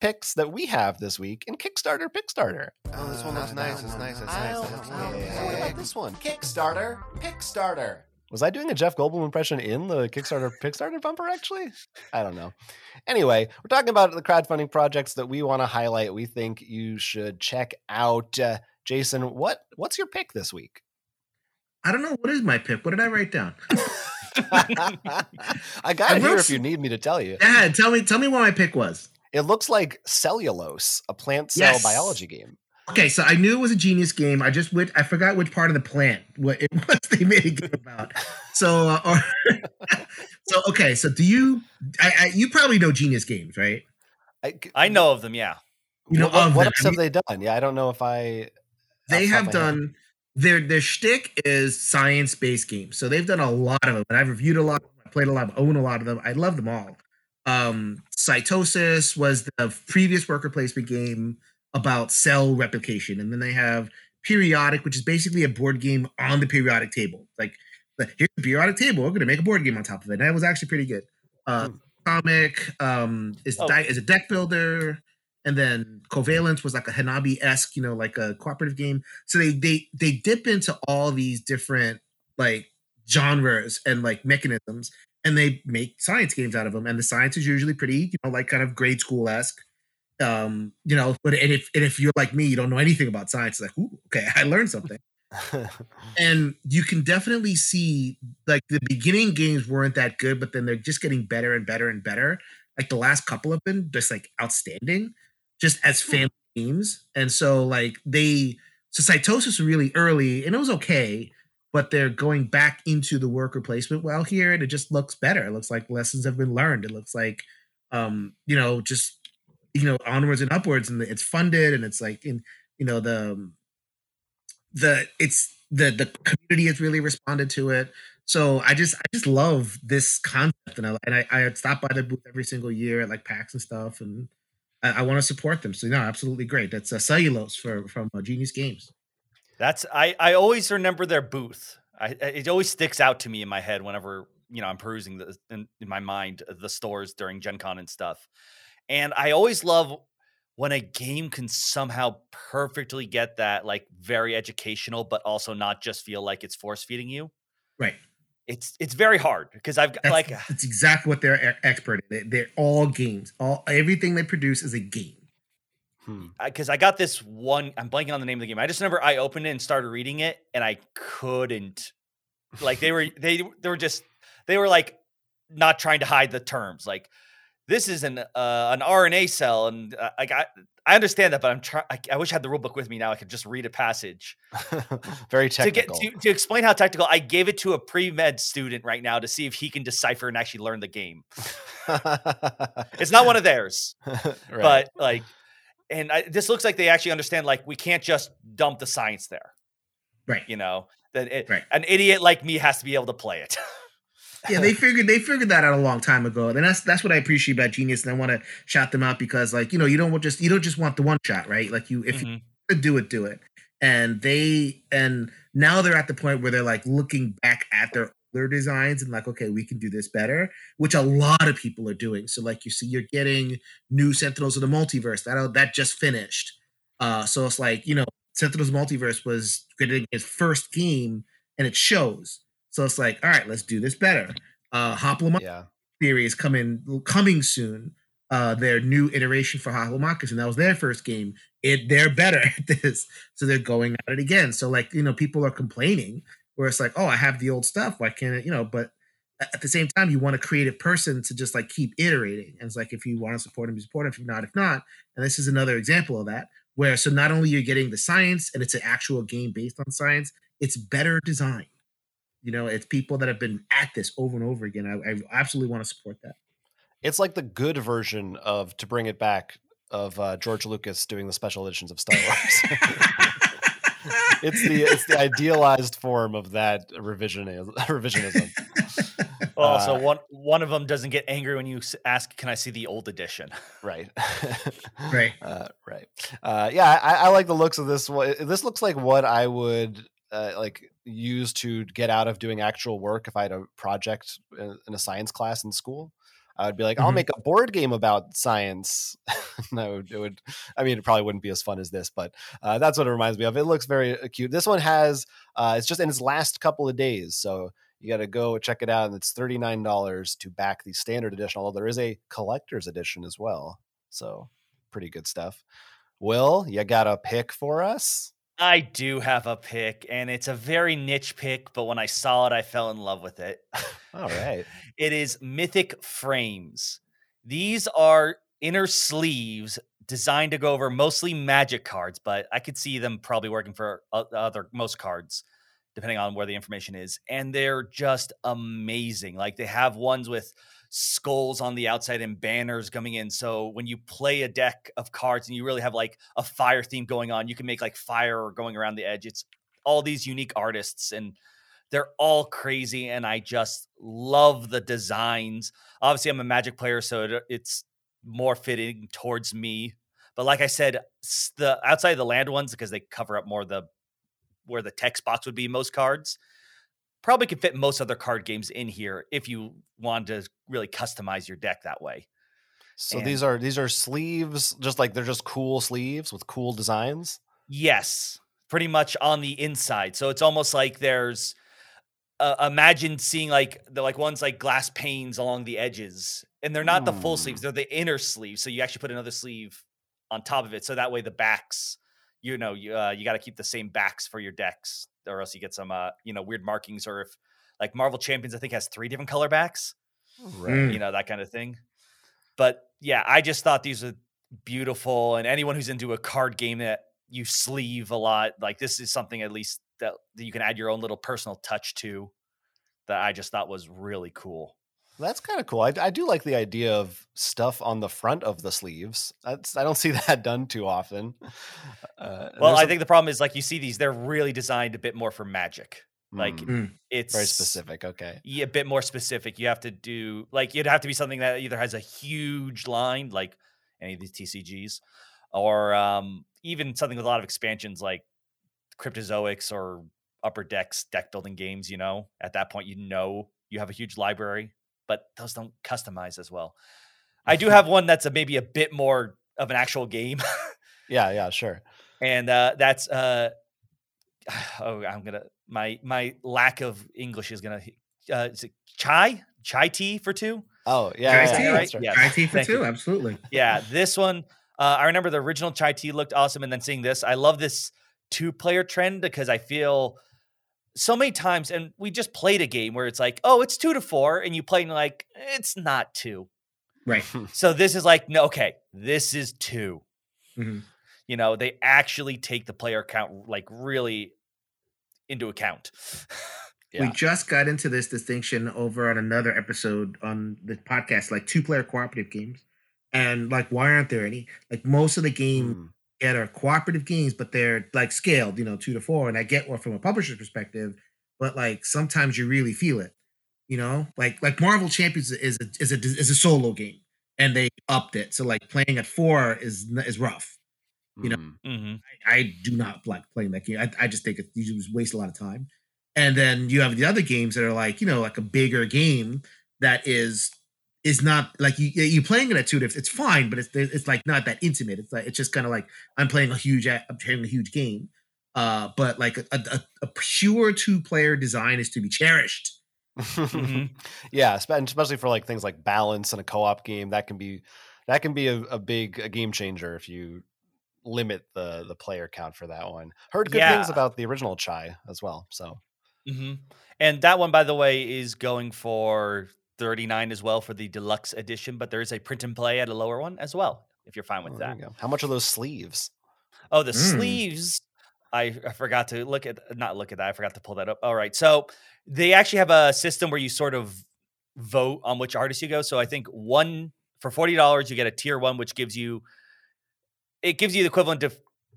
picks that we have this week in Kickstarter Pickstarter. Oh, this one looks nice. It's nice. It's nice. What about this one? Kickstarter Pickstarter. Was I doing a Jeff Goldblum impression in the Kickstarter Pickstarter bumper? Actually, I don't know. Anyway, we're talking about the crowdfunding projects that we want to highlight. We think you should check out. Uh, Jason, what what's your pick this week? I don't know what is my pick. What did I write down? I got I it here if you need me to tell you. Yeah, tell me, tell me what my pick was. It looks like Cellulose, a plant cell Yes. biology game. Okay, so I knew it was a genius game. I just went, I forgot which part of the plant what it was they made a game about. So, uh, or, so okay, so do you? I, I, you probably know genius games, right? I, I know of them. Yeah. You know what, what, of what them. else have they done? Yeah, I don't know if I. they off the top have of my head. done their their shtick is science based games. So they've done a lot of them, and I've reviewed a lot. I played a lot, Of, own a lot of them. I love them all. Um, Cytosis was the previous worker placement game about cell replication, and then they have Periodic, which is basically a board game on the periodic table. Like, here's the periodic table. We're gonna make a board game on top of it. And that was actually pretty good. Uh, Hmm. Comic um, is Oh. di- is a deck builder, and then Covalence was like a Hanabi esque, you know, like a cooperative game. So they they they dip into all these different like genres and like mechanisms, and they make science games out of them. And the science is usually pretty, you know, like kind of grade school esque. Um, you know, but and if and if you're like me, you don't know anything about science, it's like, ooh, okay, I learned something. and you can definitely see like the beginning games weren't that good, but then they're just getting better and better and better. Like the last couple have been just like outstanding, just as hmm. family games. And so like they so Cytosis really early, and it was okay, but they're going back into the worker placement well here, and it just looks better. It looks like lessons have been learned. It looks like um, you know, just you know, onwards and upwards, and it's funded, and it's like in you know the um, the it's the the community has really responded to it. So I just I just love this concept, and I and I, I stop by the booth every single year at like PAX and stuff, and I, I want to support them. So no, absolutely great. That's uh, cellulose for from uh, Genius Games. That's I I always remember their booth. I it always sticks out to me in my head whenever you know I'm perusing the in, in my mind uh, the stores during Gen Con and stuff. And I always love when a game can somehow perfectly get that like very educational, but also not just feel like it's force feeding you. Right it's it's very hard because I've got that's, like it's exactly what they're expert in. They're all games. All everything they produce is a game. Because hmm. I got this one, I'm blanking on the name of the game. I just remember I opened it and started reading it, and I couldn't. Like they were, they they were just, they were like not trying to hide the terms. Like this is an uh, an RNA cell, and uh, like I I understand that, but I'm trying. I, wish I had the rule book with me now. I could just read a passage. Very technical. To, get, to, to, explain how technical, I gave it to a pre med student right now to see if he can decipher and actually learn the game. it's not one of theirs, right. but like, and I, this looks like they actually understand. Like, we can't just dump the science there, right? You know that it, right. an idiot like me has to be able to play it yeah, they figured they figured that out a long time ago, and that's that's what I appreciate about Genius, and I want to shout them out because, like, you know, you don't just you don't just want the one shot, right? Like, you if mm-hmm. you do it, do it. And they and now they're at the point where they're like looking back at their older designs and like, okay, we can do this better, which a lot of people are doing. So, like, you see, you're getting new Sentinels of the Multiverse that that just finished. Uh, so it's like you know, Sentinels Multiverse was created his first game, and it shows so it's like, all right, let's do this better. Uh Hoplomachus yeah. theory is coming coming soon. Uh their new iteration for Hoplomachus, and that was their first game. It they're better at this. So they're going at it again. So like, you know, people are complaining where it's like, oh, I have the old stuff. Why can't it, you know, but at the same time, you want a creative person to just like keep iterating. And it's like if you want to support him, you support him. If not, if not. And this is another example of that, where so not only you're getting the science and it's an actual game based on science, it's better design. You know, it's people that have been at this over and over again. I, I absolutely want to support that. It's like the good version of to bring it back of uh, George Lucas doing the special editions of Star Wars. it's the it's the idealized form of that revisionism. revisionism. Well, uh, so one one of them doesn't get angry when you ask, "Can I see the old edition?" Right, right, uh, right. Uh, yeah, I, I, like the looks of this. one. This looks like what I would uh, like use to get out of doing actual work if I had a project in, in a science class in school. I would be like, mm-hmm. I'll make a board game about science. no, it would. I mean, it probably wouldn't be as fun as this, but uh, that's what it reminds me of. It looks very uh, cute. This one has. Uh, it's just in its last couple of days, so you got to go check it out, and it's thirty nine dollars to back the standard edition. Although there is a collector's edition as well, so pretty good stuff. Will you got a pick for us? I do have a pick, and it's a very niche pick, but when I saw it, I fell in love with it. All right. it is Mythic Frames. These are inner sleeves designed to go over mostly magic cards, but I could see them probably working for other most cards, depending on where the information is. And they're just amazing. Like they have ones with skulls on the outside and banners coming in. So when you play a deck of cards and you really have like a fire theme going on, you can make like fire going around the edge. It's all these unique artists and they're all crazy and I just love the designs. Obviously I'm a magic player so uh, it's more fitting towards me. But like I said, the outside of the land ones because they cover up more the where the text box would be most cards probably could fit most other card games in here if you want to really customize your deck that way. So and these are these are sleeves, just like they're just cool sleeves with cool designs. Yes, pretty much on the inside. So it's almost like there's uh, imagine seeing like the like ones like glass panes along the edges, and they're not the full sleeves; Hmm. they're the inner sleeves. So you actually put another sleeve on top of it, so that way the backs, you know, you uh, you got to keep the same backs for your decks, or else you get some uh, you know weird markings. Or if like Marvel Champions, I think has three different color backs Right. You know that kind of thing but yeah i just thought these are beautiful and anyone who's into a card game that you sleeve a lot like this is something at least that, that you can add your own little personal touch to that i just thought was really cool That's kind of cool. I, I do like the idea of stuff on the front of the sleeves. That's I don't see that done too often. Uh, well there's i a- think the problem is like you see these they're really designed a bit more for magic like Hmm, it's very specific. Okay. yeah, a bit more specific. You have to do like it'd have to be something that either has a huge line, like any of these TCGs, or um, even something with a lot of expansions, like Cryptozoics or Upper Decks deck building games. You know, at that point, you know you have a huge library, but those don't customize as well. I do have one that's a, maybe a bit more of an actual game, Yeah. Yeah. Sure. and uh, that's uh, oh, I'm gonna my my lack of English is gonna uh, is it chai chai tea for two? Oh yeah. Chai yeah, tea, right? that's right. Yeah. Chai tea for Thank two, you. absolutely. Yeah, this one uh, I remember the original chai tea looked awesome, and then seeing this, I love this two player trend because I feel so many times, and we just played a game where it's like, oh, it's two to four, and you play and you're like it's not two. Right. So this is like, no, okay, this is two. Mhm. You know, they actually take the player count like really into account. We just got into this distinction over on another episode on the podcast, like two player cooperative games. And like, why aren't there any? Like most of the game Hmm. That are cooperative games, but they're like scaled, you know, two to four. And I get what from a publisher's perspective, but like sometimes you really feel it, you know, like like Marvel Champions is a is a is a solo game, and they upped it. So like playing at four is is rough. you know, Hmm. hmm I, I do not like playing that game. I, I just think it, you just waste a lot of time. And then you have the other games that are like you know like a bigger game that is is not like you you playing it at two. It's fine, but it's it's like not that intimate. It's like it's just kind of like I'm playing a huge I'm playing a huge game. Uh, but like a, a, a pure two player design is to be cherished. Mhm. yeah, especially for like things like balance in a co-op game, that can be that can be a, a big a game changer if you limit the the player count for that one. Heard good things about the original Chai as well. So hmm And that one, by the way, is going for 39 as well for the deluxe edition, but there is a print and play at a lower one as well, if you're fine with oh, that. How much are those sleeves? Oh, the Mm. sleeves. I, I forgot to look at not look at that. I forgot to pull that up. All right. So they actually have a system where you sort of vote on which artist you go. So I think one for forty dollars you get a tier one, which gives you it gives you the equivalent to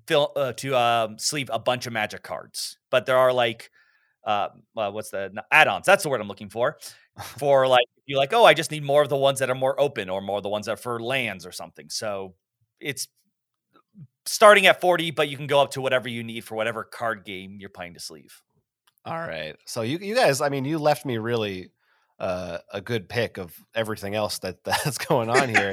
fill uh, to um, sleeve a bunch of magic cards. But there are like uh, uh, what's the no, add-ons? That's the word I'm looking for. For like you're like, oh, I just need more of the ones that are more open or more of the ones that are for lands or something. So it's starting at 40, but you can go up to whatever you need for whatever card game you're playing to sleeve. All right. So you you guys, I mean, you left me really uh, a good pick of everything else that that's going on here.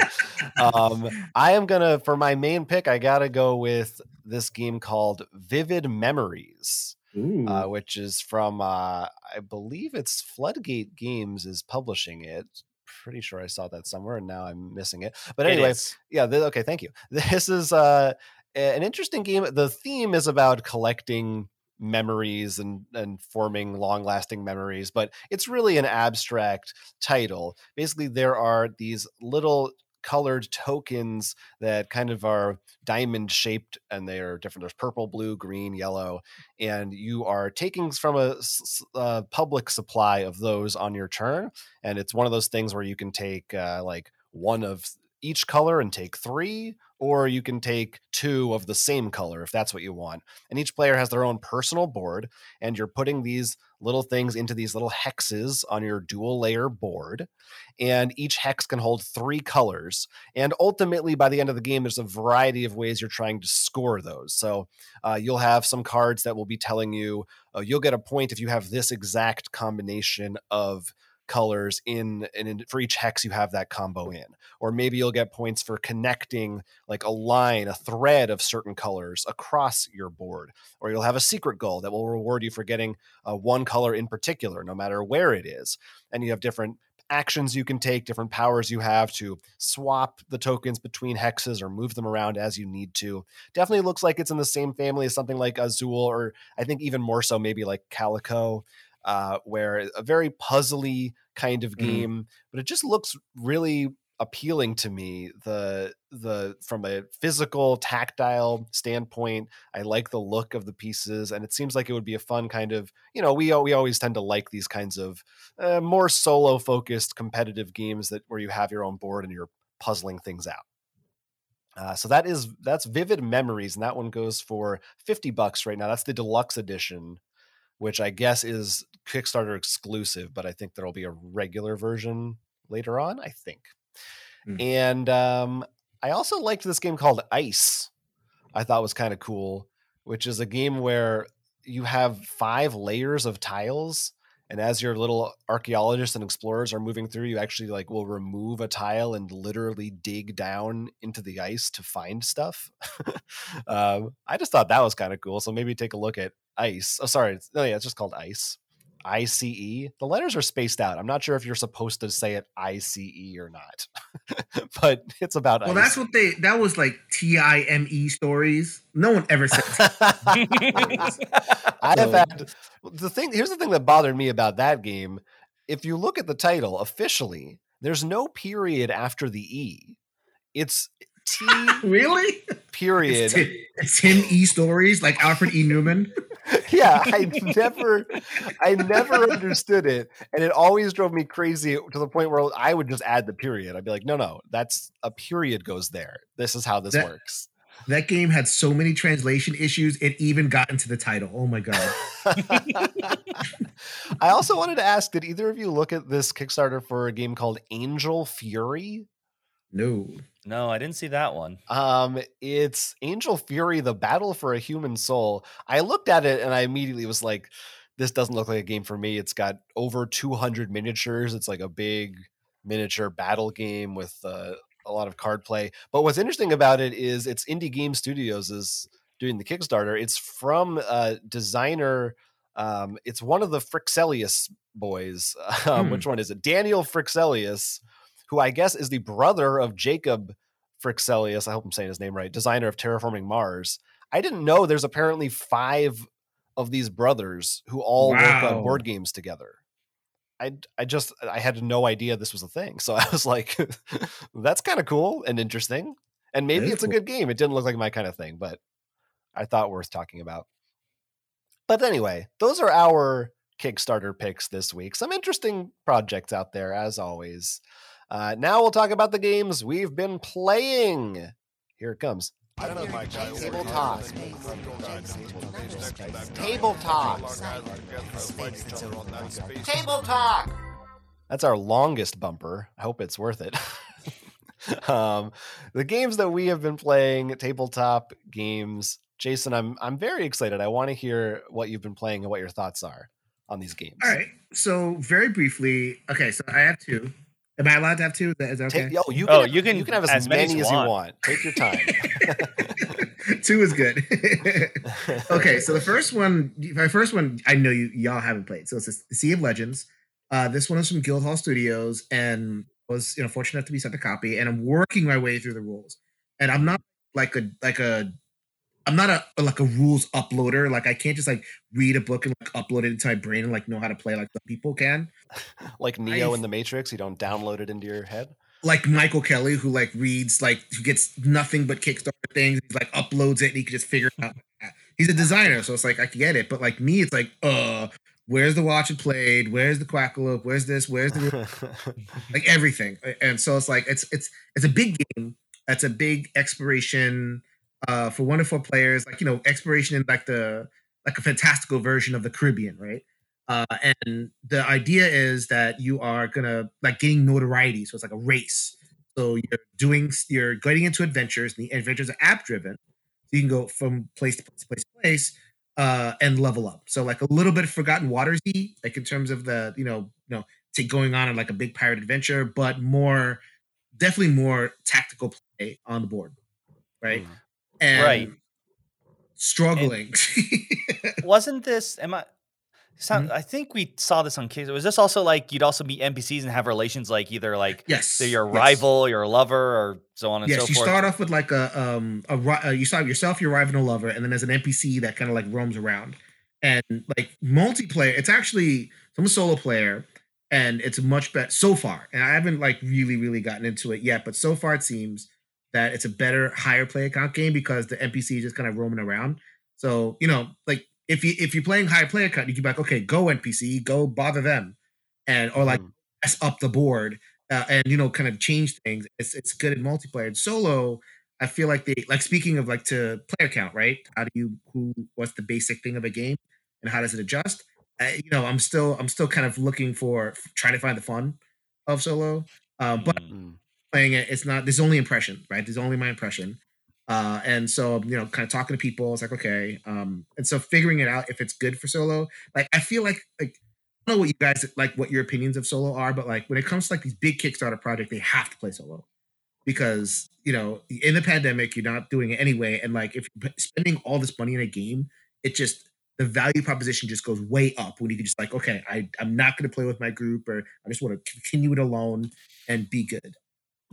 um, I am gonna for my main pick. I gotta go with this game called Vivid Memories. Uh, which is from uh, I believe it's Floodgate Games is publishing it. Pretty sure I saw that somewhere, and now I'm missing it. But It anyway, is. yeah. th- okay, thank you. This is uh, an interesting game. The theme is about collecting memories and and forming long lasting memories, but it's really an abstract title. Basically, there are these little colored tokens that kind of are diamond shaped and they are different. There's purple blue green yellow and you are taking from a, uh, public supply of those on your turn and it's one of those things where you can take uh, like one of each color and take three or you can take two of the same color if that's what you want and each player has their own personal board and you're putting these little things into these little hexes on your dual layer board and each hex can hold three colors and ultimately by the end of the game there's a variety of ways you're trying to score those. So uh, you'll have some cards that will be telling you uh, you'll get a point if you have this exact combination of colors in and in, for each hex you have that combo in. Or maybe you'll get points for connecting like a line a thread of certain colors across your board. Or you'll have a secret goal that will reward you for getting uh, one color in particular no matter where it is. And you have different actions you can take, different powers you have to swap the tokens between hexes or move them around as you need to. Definitely looks like it's in the same family as something like Azul, or I think even more so, maybe like Calico, uh, where a very puzzly kind of mm-hmm. game, mm. but it just looks really appealing to me the the from a physical tactile standpoint i like the look of the pieces and it seems like it would be a fun kind of you know we we always tend to like these kinds of uh, more solo focused competitive games that where you have your own board and you're puzzling things out uh, so that is that's vivid memories and that one goes for 50 bucks right now that's the deluxe edition which i guess is kickstarter exclusive but i think there'll be a regular version later on i think Mm. And um, I also liked this game called Ice. I thought was kind of cool, which is a game where you have five layers of tiles and as your little archaeologists and explorers are moving through you actually like will remove a tile and literally dig down into the ice to find stuff um, i just thought that was kind of cool so maybe take a look at ice oh sorry oh yeah it's just called ice ICE. The letters are spaced out. I'm not sure if you're supposed to say it ICE or not, but it's about. Well, ice. that's what they. That was like T I M E stories. No one ever said. I have had the thing. Here's the thing that bothered me about that game. If you look at the title officially, there's no period after the E. It's T. really? Period. It's, Tim E stories like Alfred E. Neuman. yeah, I never, I never understood it, and it always drove me crazy to the point where I would just add the period. I'd be like, no, no, that's a period goes there. This is how this that, works. That game had so many translation issues; it even got into the title. Oh my god! I also wanted to ask: Did either of you look at this Kickstarter for a game called Angel Fury? No. No, I didn't see that one. Um, it's Angel Fury: The Battle for a Human Soul. I looked at it and I immediately was like, "This doesn't look like a game for me." It's got over 200 miniatures. It's like a big miniature battle game with uh, a lot of card play. But what's interesting about it is it's Indie Game Studios is doing the Kickstarter. It's from a designer. Um, it's one of the Fryxelius boys. Um, hmm. Which one is it? Daniel Fryxelius who I guess is the brother of Jacob Fryxelius. I hope I'm saying his name right, designer of Terraforming Mars. I didn't know there's apparently five of these brothers who all wow. work on board games together. I, I just I had no idea this was a thing. So I was like, that's kind of cool and interesting. And maybe it's cool. a good game. It didn't look like my kind of thing, but I thought worth talking about. But anyway, those are our Kickstarter picks this week. Some interesting projects out there, as always. Uh, now we'll talk about the games we've been playing. Here it comes. I don't know my Table talk. Table talk. Table talk. That's our longest bumper. I hope it's worth it. um, the games that we have been playing, tabletop games. Jason, I'm I'm very excited. I want to hear what you've been playing and what your thoughts are on these games. All right. So very briefly, okay. So I have two. Am I allowed to have two? Is that okay? Take, yo, you can, oh, have, you can you can have as, as many, many as, you, want. Take your time. two is good. okay, so the first one, my first one, I know you y'all haven't played. So it's a Sea of Legends. Uh, this one is from Guildhall Studios, and was you know fortunate enough to be sent a copy. And I'm working my way through the rules, and I'm not like a like a I'm not a like a rules uploader. Like I can't just like read a book and like upload it into my brain and like know how to play like the people can. like Neo i in the Matrix, you don't download it into your head. Like Michael Kelly, who like reads like who gets nothing but Kickstarter things, He's like uploads it and he can just figure it out. He's a designer, so it's like I get it. But like me, it's like, uh, where's the watch it played? Where's the quackalope? Where's this? Where's the like everything? And so it's like it's it's it's a big game. That's a big exploration uh, for wonderful players, like you know, exploration in like the like a fantastical version of the Caribbean, right? Uh, and the idea is that you are gonna like getting notoriety, so it's like a race. So you're doing, you're getting into adventures, and the adventures are app driven. So you can go from place to place to place to place uh, and level up. So like a little bit Forgotten Watersy, like in terms of the you know you know to going on in like a big pirate adventure, but more definitely more tactical play on the board, right? Mm. And Right. struggling. Wasn't this? Am I? Sound, Mm-hmm. I think we saw this on case. Was this also like you'd also meet NPCs and have relations like either like yes, they're your yes. rival, your lover, or so on and Yes, so forth. Yes, you start off with like a um a uh, you start yourself, your rival, and a lover, and then there's an NPC that kind of like roams around. And like multiplayer, it's actually I'm a solo player, and it's much better so far. And I haven't like really really gotten into it yet, but so far it seems that it's a better higher player count game because the NPC is just kind of roaming around. So you know, like if you if you're playing high player count, you can be like, okay, go NPC, go bother them, and or like Mm. mess up the board uh, and you know kind of change things. It's it's good in multiplayer. And solo, I feel like they like speaking of like to player count, right? How do you who what's the basic thing of a game and how does it adjust? I, you know, I'm still I'm still kind of looking for trying to find the fun of solo. Uh, but Mm. Playing it, it's not. There's only impression, right? This is only my impression. Uh, and so you know, kind of talking to people, it's like okay. Um, and so figuring it out if it's good for solo. Like I feel like like I don't know what you guys like, what your opinions of solo are, but like when it comes to like these big Kickstarter projects, they have to play solo because you know in the pandemic you're not doing it anyway, and like if you're spending all this money in a game, it just the value proposition just goes way up when you can just like okay, I I'm not going to play with my group or I just want to continue it alone and be good.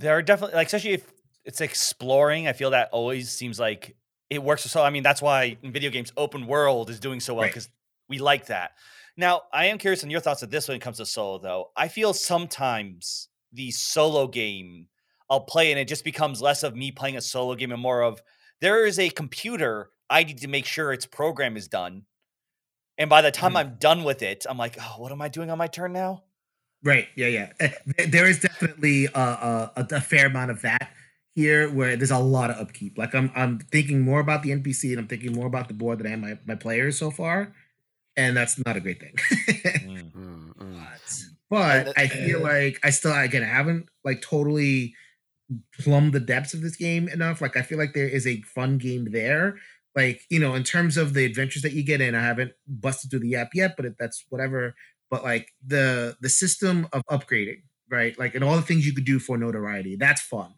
There are definitely like especially if it's exploring i feel that always seems like it works so i mean that's why in video games open world is doing so well Right. because we like that now i am curious on your thoughts of this when it comes to solo though i feel sometimes the solo game i'll play and it just becomes less of me playing a solo game and more of there is a computer i need to make sure its program is done and by the time Mhm. i'm done with it i'm like oh what am i doing on my turn now Right. Yeah. Yeah. Eh, there- There is definitely a, a, a fair amount of that here, where there's a lot of upkeep. Like I'm I'm thinking more about the NPC and I'm thinking more about the board than I am my my players so far, and that's not a great thing. Mm, mm. but And I it- feel like I still again I haven't like totally plumbed the depths of this game enough. Like I feel like there is a fun game there. Like you know, in terms of the adventures that you get in, I haven't busted through the app yet, but it, that's whatever. But like the the system of upgrading, right? Like and all the things you could do for notoriety, that's fun.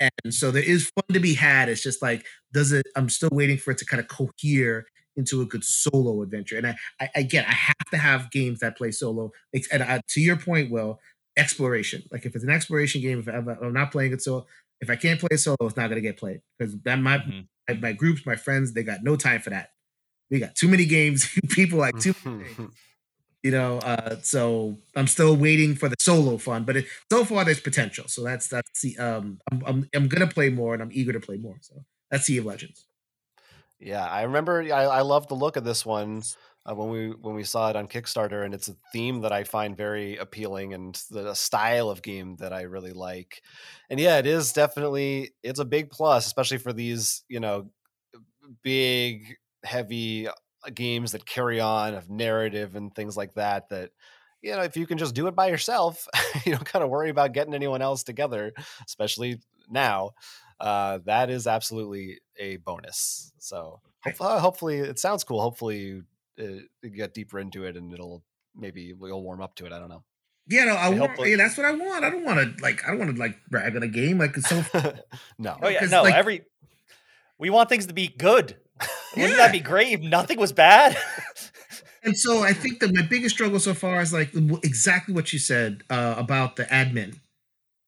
And so there is fun to be had. It's just like, does it? I'm still waiting for it to kind of cohere into a good solo adventure. And I, I again, I have to have games that play solo. And I, to your point, Will, exploration. Like if it's an exploration game, if I'm, I'm not playing it solo, if I can't play it solo, it's not going to get played because that my, Mhm. my my groups, my friends, they got no time for that. We got too many games. People like too you know. Uh, so I'm still waiting for the solo fun, but it, so far there's potential. So that's that's the um I'm, I'm I'm gonna play more and I'm eager to play more. So that's Sea of Legends. Yeah, I remember. I, I love the look of this one uh, when we when we saw it on Kickstarter, and it's a theme that I find very appealing, and the style of game that I really like. And yeah, it is definitely it's a big plus, especially for these you know big, heavy games that carry on of narrative and things like that. That you know, if you can just do it by yourself, you don't kind of worry about getting anyone else together, especially now uh, that is absolutely a bonus. So Right. hope- uh, hopefully, it sounds cool. Hopefully, you, uh, you get deeper into it and it'll maybe we'll warm up to it. I don't know. Yeah, no, I Yeah, want. hopefully- Yeah, that's what I want. I don't want to like. I don't want to like brag on a game. Like it's so. no, Oh yeah, 'cause, no. like- every we want things to be good. Wouldn't Yeah. that be great if nothing was bad? And so I think that my biggest struggle so far is like exactly what you said uh, about the admin.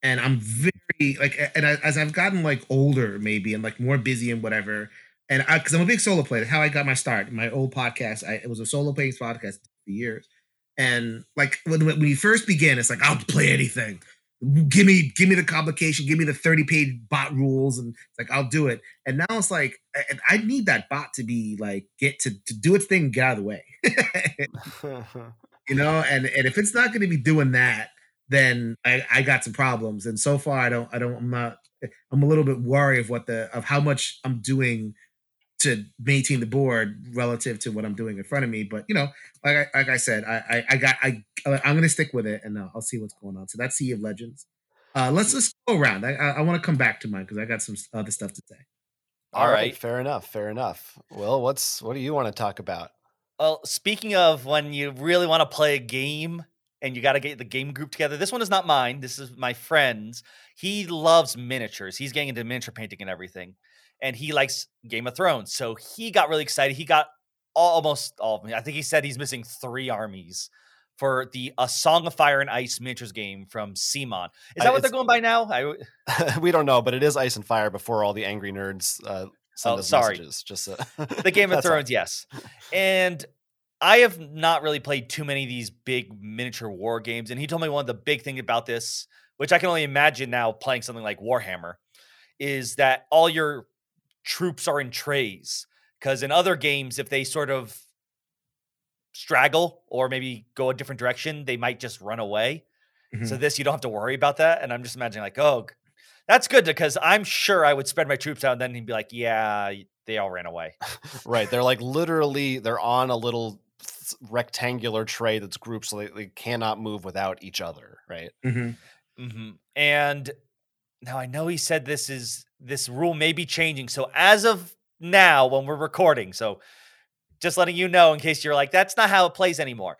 And I'm very like, and I, as I've gotten like older, maybe and like more busy and whatever, and I because I'm a big solo player. How I got my start. My old podcast, I, it was a solo playing podcast for years. And like when, when we first began, it's like I'll play anything. Give me, give me the complication. Give me the 30 page bot rules, and like I'll do it. And now it's like I, I need that bot to be like get to to do its thing, get out of the way. you know and and if it's not going to be doing that then I, I got some problems and so far i don't i don't i'm not i'm a little bit worried of what the of how much i'm doing to maintain the board relative to what i'm doing in front of me but you know like i like i said i i, I got i i'm gonna stick with it and uh, i'll see what's going on so that's sea of legends uh let's just go around i i, I want to come back to mine because i got some other stuff to say All right. fair enough. Fair enough. Well, what's what do you want to talk about? well, speaking of when you really want to play a game and you got to get the game group together. This one is not mine. This is my friend's. He loves miniatures. He's getting into miniature painting and everything, and he likes Game of Thrones. So he got really excited. He got almost all of me. I think he said he's missing three armies for the A Song of Fire and Ice miniatures game from CMON. Is that I- what they're going by now? I, we don't know, but it is Ice and Fire before all the angry nerds uh, send Oh, us sorry. messages. Just uh, the Game of all. Thrones, yes. And I have not really played too many of these big miniature war games. And he told me one of the big things about this, which I can only imagine now playing something like Warhammer, is that all your troops are in trays. Because in other games, if they sort of straggle or maybe go a different direction, they might just run away. So Mhm. this, you don't have to worry about that. And I'm just imagining like, oh, that's good because I'm sure I would spread my troops out and then he'd be like, yeah, they all ran away. right. They're like literally they're on a little rectangular tray that's grouped so they, they cannot move without each other. Right. Mhm. hmm And now I know he said this is this rule may be changing. So as of now, when we're recording, so just letting you know in case you're like, that's not how it plays anymore.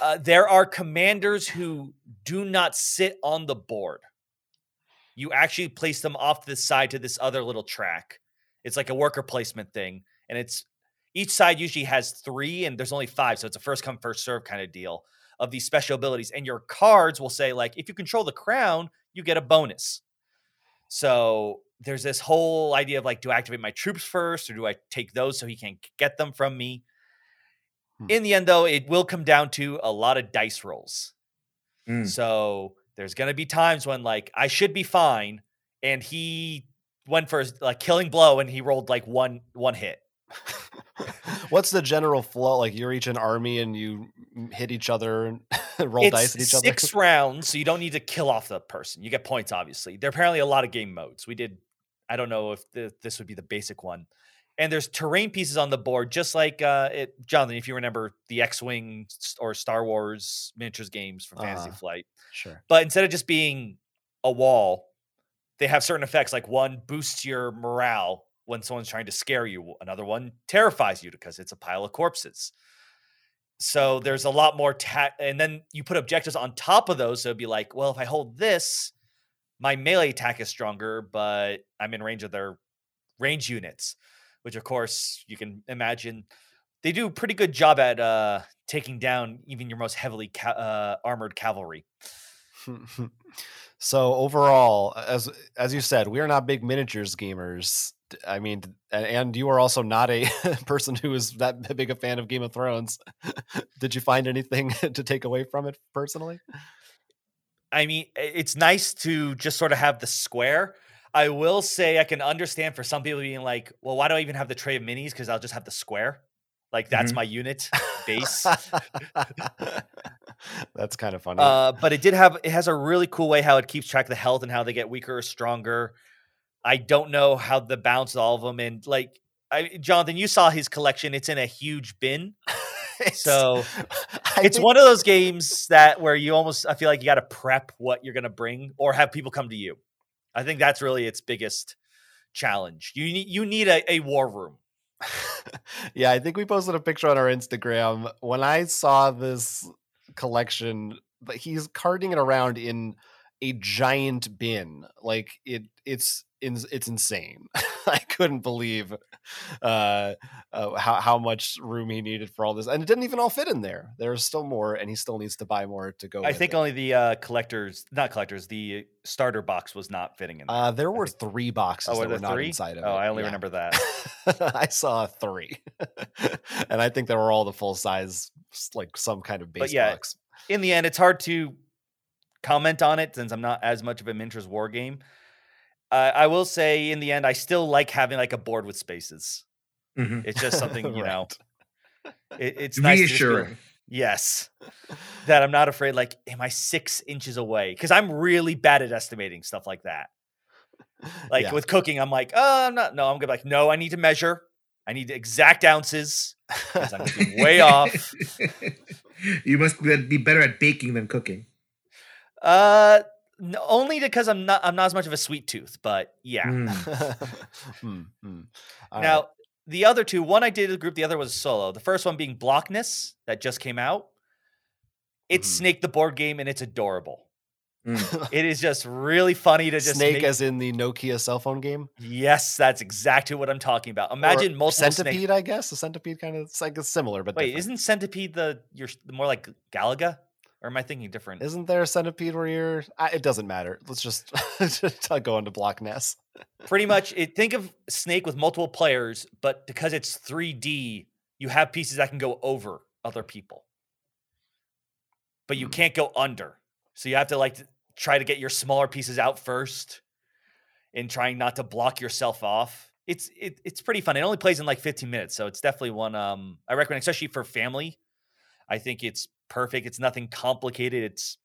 Uh, there are commanders who do not sit on the board. You actually place them off to the side to this other little track. It's like a worker placement thing, and it's each side usually has three, and there's only five, so it's a first come first serve kind of deal of these special abilities. And your cards will say like, if you control the crown, you get a bonus. So there's this whole idea of like, do I activate my troops first, or do I take those so he can't get them from me? Hmm. In the end, though, it will come down to a lot of dice rolls. Mm. So there's gonna be times when like I should be fine, and he went for his like killing blow, and he rolled like one one hit. What's the general flow? Like you're each an army and you hit each other and roll it's dice at each other. six rounds, so you don't need to kill off the person. You get points, obviously. There are apparently a lot of game modes. We did. I don't know if the, this would be the basic one. And there's terrain pieces on the board, just like uh, it, Jonathan. If you remember the X-wing or Star Wars miniatures games from Fantasy Uh-huh. Flight, Sure. but instead of just being a wall, they have certain effects. Like one boosts your morale when someone's trying to scare you. Another one terrifies you because it's a pile of corpses. So there's a lot more ta- and then you put objectives on top of those. So it'd be like, well, if I hold this, my melee attack is stronger, but I'm in range of their range units, which of course you can imagine they do a pretty good job at uh, taking down even your most heavily ca- uh, armored cavalry. so overall, as as you said, we are not big miniatures gamers. I mean, and you are also not a person who is that big a fan of Game of Thrones. Did you find anything to take away from it personally? I mean, it's nice to just sort of have the square. I will say I can understand for some people being like, well, why do I even have the tray of minis? Because I'll just have the square. Like that's Mhm. my unit base. That's kind of funny. Uh, but it did have it has a really cool way how it keeps track of the health and how they get weaker or stronger. I don't know how the balance of all of them and like I, Jonathan, you saw his collection. It's in a huge bin. It's- So it's think- one of those games that where you almost I feel like you got to prep what you're going to bring or have people come to you. I think that's really its biggest challenge. You need you need a, a war room. yeah, I think we posted a picture on our Instagram. When I saw this collection, but he's carting it around in a giant bin. Like it, it's it's insane. I couldn't believe uh, uh, how how much room he needed for all this, and it didn't even all fit in there. There's still more, and he still needs to buy more to go. I think it. only the uh, collectors, not collectors, the starter box was not fitting in there. Uh, there were three boxes oh, that were not three? inside of oh, it. Oh, I only Yeah. remember that. I saw three, and I think they were all the full size, like some kind of base But yeah, box. in the end, it's hard to comment on it since I'm not as much of a miniatures war game. Uh, I will say, in the end, I still like having like a board with spaces. Mhm. It's just something you know. It, it's nice to be like- Reassuring. yes, that I'm not afraid. Like, am I six inches away? Because I'm really bad at estimating stuff like that. Like Yeah. with cooking, I'm like, oh, I'm not. No, I'm gonna be like, no, I need to measure. I need exact ounces. I'm gonna be way off. you must be be better at baking than cooking. Uh, only because I'm not. I'm not as much of a sweet tooth, but yeah. Mm. Hmm, hmm. All right. Now, the other two, one I did a group, the other was solo. The first one being Block Ness that just came out. It's Mhm. Snake the board game, and it's adorable. Mm. It is just really funny to just Snake make- as in the Nokia cell phone game. Yes, that's exactly what I'm talking about. Imagine Or multiple centipede, Snake. I guess. The centipede kind of it's like it's similar, but Wait, different. isn't Centipede the you're more like Galaga, or am I thinking different? Isn't there a centipede where you're? I, it doesn't matter. Let's just go into Block Ness. Pretty much, it, think of Snake with multiple players, but because it's 3D, you have pieces that can go over other people, but you Hmm. can't go under. So you have to like try to get your smaller pieces out first, and trying not to block yourself off. It's it, it's pretty fun. It only plays in like 15 minutes, so it's definitely one um I recommend, especially for family. I think it's perfect. It's nothing complicated. It's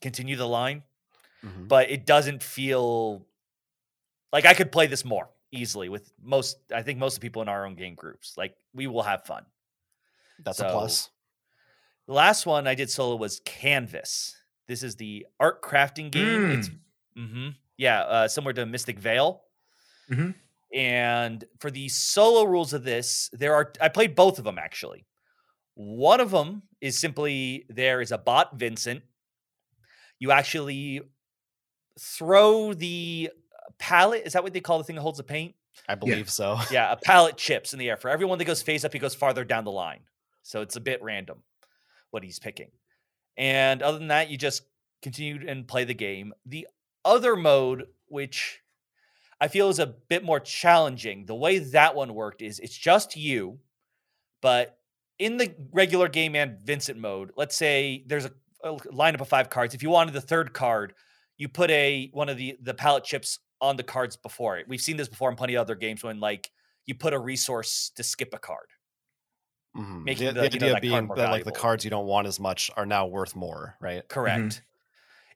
continue the line Mhm. but it doesn't feel like I could play this more easily with most. I think most of the people in our own game groups. Like we will have fun. That's a plus. The last one I did solo was Canvas. This is the art crafting game. It's mm-hmm, yeah, uh, similar to Mystic Vale. Mhm. And for the solo rules of this, there are I played both of them actually. One of them is simply there is a bot Vincent. You actually throw the uh, palette. Is that what they call the thing that holds the paint? I believe so. Yeah, a palette chips in the air. For everyone that goes face up, he goes farther down the line. So it's a bit random what he's picking. And other than that, you just continue and play the game. The other mode, which I feel is a bit more challenging, the way that one worked is it's just you, but in the regular game and Vincent mode, let's say there's a, a lineup of five cards. If you wanted the third card, you put a one of the the palette chips on the cards before it. We've seen this before in plenty of other games when like you put a resource to skip a card. Mhm. Making the, the- the you know, idea that card being more that like the cards you don't want as much are now worth more, right? Correct.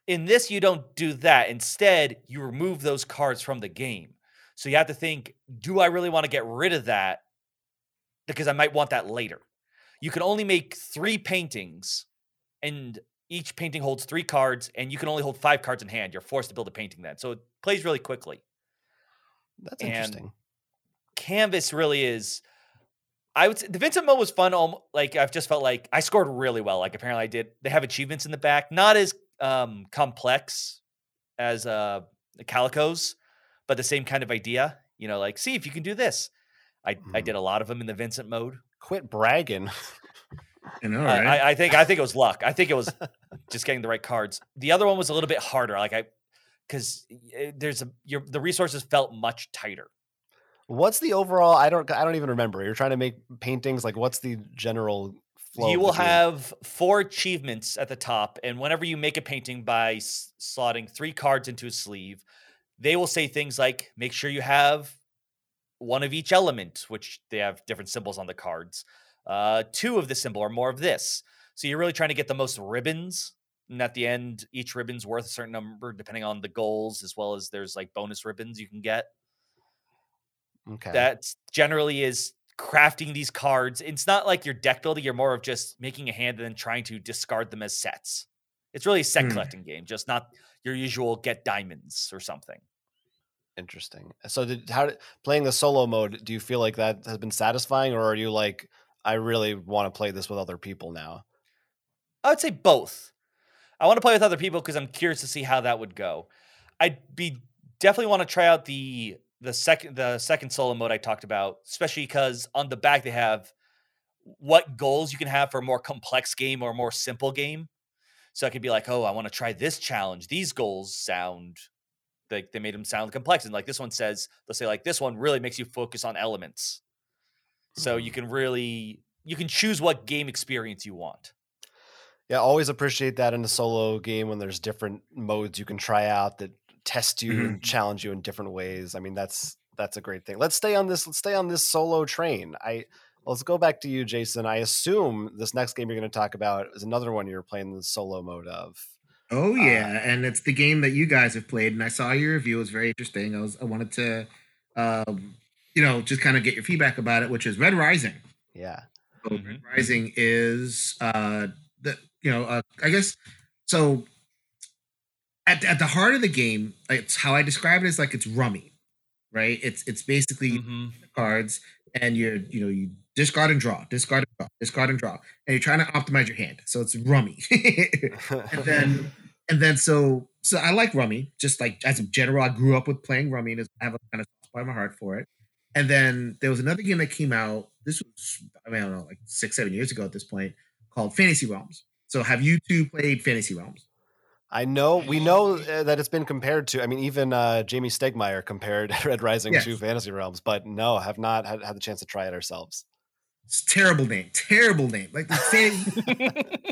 In this, you don't do that. Instead, you remove those cards from the game. So you have to think, do I really want to get rid of that? Because I might want that later. You can only make three paintings, and each painting holds three cards, and you can only hold five cards in hand. You're forced to build a painting then. So it plays really quickly. That's And- interesting. Canvas really is. I would say the Vincent mode was fun. Like I've just felt like I scored really well. Like apparently I did. They have achievements in the back, not as um, complex as uh, the Calicos, but the same kind of idea. You know, like see if you can do this. I, I Mhm. did a lot of them in the Vincent mode. Quit bragging. I know, right? I, I think I think it was luck. I think it was just getting the right cards. The other one was a little bit harder. Like I, because eh, there's a your the resources felt much tighter. What's the overall? I don't. I don't even remember. You're trying to make paintings. Like, what's the general flow? you will have four achievements at the top, and whenever you make a painting by slotting three cards into a sleeve, they will say things like, "Make sure you have one of each element," which they have different symbols on the cards. Uh, two of the symbol or more of this. So you're really trying to get the most ribbons, and at the end, each ribbon's worth a certain number depending on the goals, as well as there's like bonus ribbons you can get Okay. that generally is crafting these cards. It's not like you're deck building, you're more of just making a hand and then trying to discard them as sets. It's really a set Hmm. collecting game, just not your usual get diamonds or something. Interesting. So, did how playing the solo mode? Do you feel like that has been satisfying, or are you like, I really want to play this with other people now? I would say both. I want to play with other people because I'm curious to see how that would go. I'd be definitely want to try out the the second the second solo mode I talked about, especially because on the back they have what goals you can have for a more complex game or a more simple game. So I could be like, oh, I want to try this challenge. These goals sound like they made them sound complex, and like this one says, they'll say like this one really makes you focus on elements. So you Mhm. can really you can choose what game experience you want. Yeah, always appreciate that in a solo game when there's different modes you can try out that test you and challenge you in different ways. I mean, that's that's a great thing. Let's stay on this. Let's stay on this solo train. I let's go back to you, Jason. I assume this next game you're going to talk about is another one you're playing the solo mode of. Oh Uh, yeah, and it's the game that you guys have played, and I saw your review. It was very interesting. I was I wanted to, um, you know, just kind of get your feedback about it, which is Red Rising. Yeah. So Mhm. Red Rising is uh the you know uh, I guess so. At at the heart of the game, it's how I describe it is like it's rummy, right? It's it's basically Mhm. cards and you're you know you discard and draw, discard and draw, discard and draw, and you're trying to optimize your hand. So it's rummy, and then and then so so I like rummy. Just like as a general, I grew up with playing rummy, and I have a kind of spot in my heart for it. And then there was another game that came out. This was I mean I don't know like six seven years ago at this point called Fantasy Realms. So have you two played Fantasy Realms? I know we know uh, that it's been compared to. I mean, even uh, Jamey Stegmaier compared Red Rising yes. to Fantasy Realms, but no, have not had, had the chance to try it ourselves. It's terrible name, terrible name. Like the, same,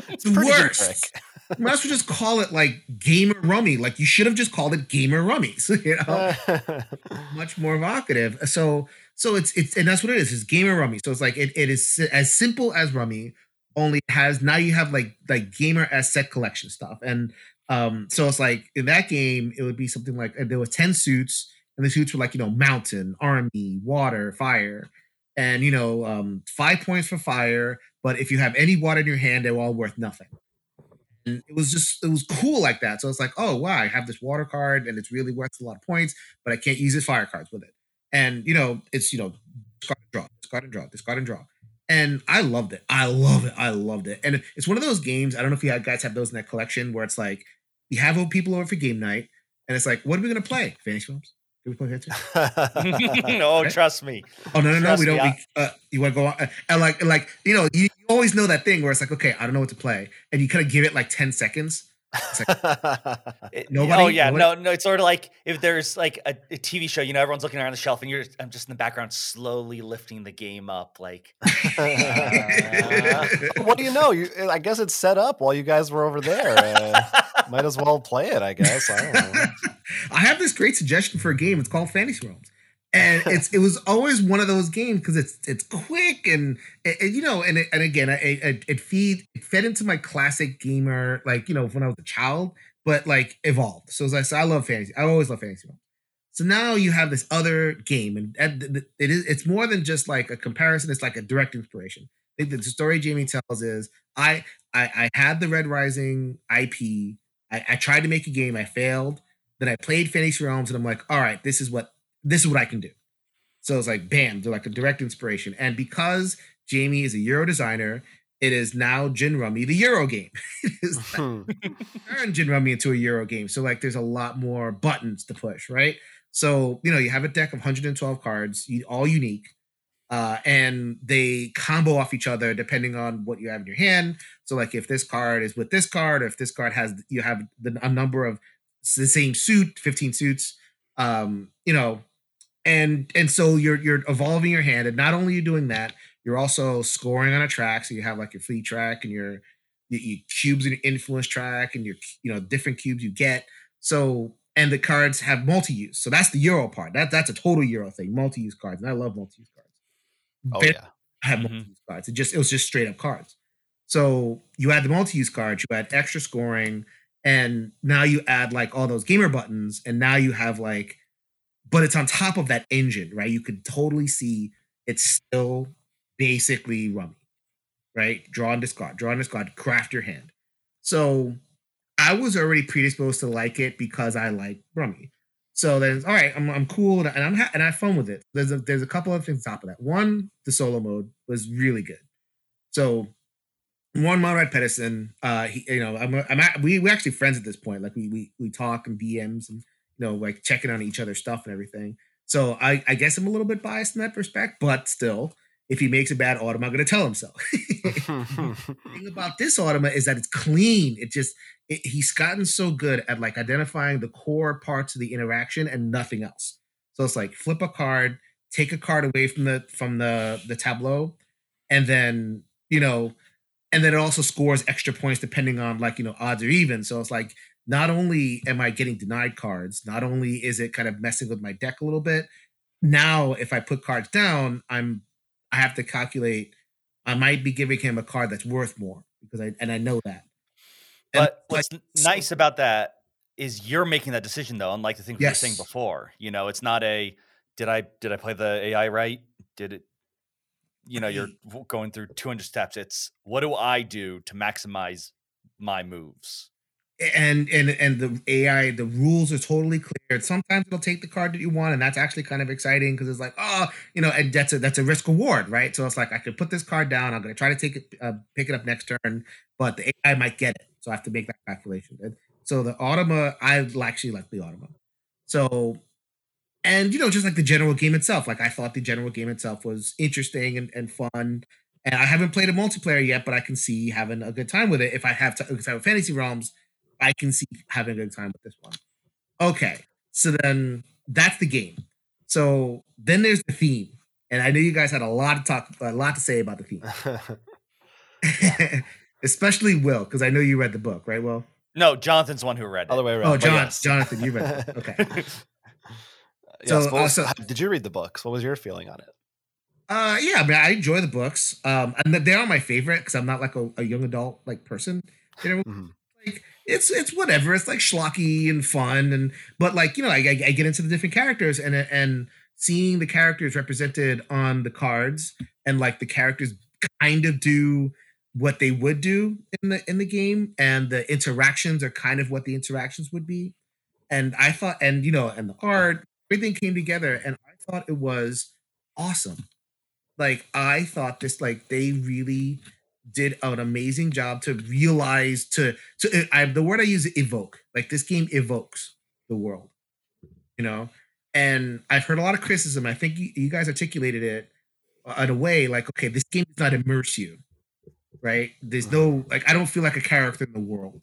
it's the worst. You might as well just call it like Gamer Rummy. Like you should have just called it Gamer Rummies. You know, much more evocative. So, so it's it's and that's what it is. It's Gamer Rummy. So it's like it, it is as simple as Rummy, only has now you have like like gamer as set collection stuff and um, so it's like in that game, it would be something like there were 10 suits, and the suits were like, you know, mountain, army, water, fire. And you know, um, five points for fire, but if you have any water in your hand, they're all worth nothing. And it was just it was cool like that. So it's like, oh wow, I have this water card and it's really worth a lot of points, but I can't use it fire cards with it. And you know, it's you know, discard and draw, discard and draw, discard and draw. And I loved it. I love it. I loved it. And it's one of those games. I don't know if you guys have those in that collection where it's like you have people over for game night, and it's like, what are we gonna play? Fantasy films. Can we play that too? no, trust me. Oh no, no, no. we don't. We, uh, you want to go on, uh, and like, like you know, you, you, always know that thing where it's like, okay, I don't know what to play, and you kind of give it like ten seconds. Like, nobody. Oh yeah, nobody? no, no. It's sort of like if there's like a, a, TV show, you know, everyone's looking around the shelf, and you're, I'm just in the background, slowly lifting the game up. Like, uh, what do you know? You, I guess it's set up while you guys were over there. Uh, might as well play it, I guess. I don't know. I have this great suggestion for a game. It's called Fantasy Realms. And it's it was always one of those games because it's it's quick and, and you know and it, and again it, it feed it fed into my classic gamer like you know when I was a child but like evolved. So as I said I love fantasy. I always love fantasy. So now you have this other game and it is it's more than just like a comparison. It's like a direct inspiration. I think the story Jamey tells is I I, I had the Red Rising IP I, I tried to make a game, I failed. Then I played Fantasy Realms, and I'm like, all right, this is what this is what I can do. So it's like, bam, they're like a direct inspiration. And because Jamey is a Euro designer, it is now Gin Rummy, the Euro game. Turn Gin Rummy into a Euro game. So like, there's a lot more buttons to push, right? So you know, you have a deck of 112 cards, all unique uh, and they combo off each other depending on what you have in your hand. So, like if this card is with this card, or if this card has you have the, a number of the same suit, fifteen suits, um, you know, and and so you're you're evolving your hand, and not only are you doing that, you're also scoring on a track. So you have like your fleet track and your your, cubes and your influence track, and your you know different cubes you get. So and the cards have multi-use. So that's the Euro part. That that's a total Euro thing, multi-use cards, and I love multi-use cards. Oh yeah, had mm-hmm. multi-use cards. It just it was just straight up cards. So you had the multi-use cards, you had extra scoring, and now you add like all those gamer buttons, and now you have like, but it's on top of that engine, right? You can totally see it's still basically rummy, right? Draw and discard, draw and discard, craft your hand. So I was already predisposed to like it because I like rummy. So then, all right, I'm, I'm cool and I'm ha- and I have fun with it. There's a there's a couple of things on top of that. One, the solo mode was really good. So one Monrad Pedersen, uh, he, you know, I'm, I'm at, we we actually friends at this point. Like we we we talk and DMs and you know like checking on each other's stuff and everything. So I I guess I'm a little bit biased in that respect, but still, if he makes a bad automa, I'm going to tell him so. the thing about this automa is that it's clean. It just it, he's gotten so good at like identifying the core parts of the interaction and nothing else. So it's like flip a card, take a card away from the from the the tableau, and then you know, and then it also scores extra points depending on like you know odds or even. So it's like not only am I getting denied cards, not only is it kind of messing with my deck a little bit. Now, if I put cards down, I'm I have to calculate. I might be giving him a card that's worth more because I and I know that. And but what's nice about that is you're making that decision though, unlike the thing yes. we were saying before. You know, it's not a did I did I play the AI right? Did it you know, you're going through 200 steps. It's what do I do to maximize my moves? And and and the AI, the rules are totally clear. Sometimes it'll take the card that you want, and that's actually kind of exciting because it's like, oh, you know, and that's a that's a risk reward, right? So it's like I could put this card down. I'm going to try to take it, uh, pick it up next turn, but the AI might get it, so I have to make that calculation. And so the Automa, I actually like the Automa. So, and you know, just like the general game itself, like I thought the general game itself was interesting and, and fun. And I haven't played a multiplayer yet, but I can see having a good time with it. If I have to, if I have Fantasy Realms, I can see having a good time with this one. Okay, so then that's the game. So then there's the theme, and I know you guys had a lot to talk, a lot to say about the theme, especially Will, because I know you read the book, right? Will? No, Jonathan's the one who read it. Other way around. Oh, but John, yes. Jonathan, you read it. Okay. yes, So, what was- uh, so- did you read the books? What was your feeling on it? Uh, yeah, I mean, I enjoy the books. Um, and they are my favorite because I'm not like a, a young adult like person. You know, Mhm. like it's it's whatever. It's like schlocky and fun, and but like you know, I, I, I get into the different characters and and seeing the characters represented on the cards and like the characters kind of do what they would do in the in the game, and the interactions are kind of what the interactions would be. And I thought, and you know, and the art, everything came together, and I thought it was awesome like i thought this like they really did an amazing job to realize to to I, the word i use evoke. Like this game evokes the world you know? And i've heard a lot of criticism. I think you, you guys articulated it uh, in a way like okay this game does not immerse you right? There's no like i don't feel like a character in the world.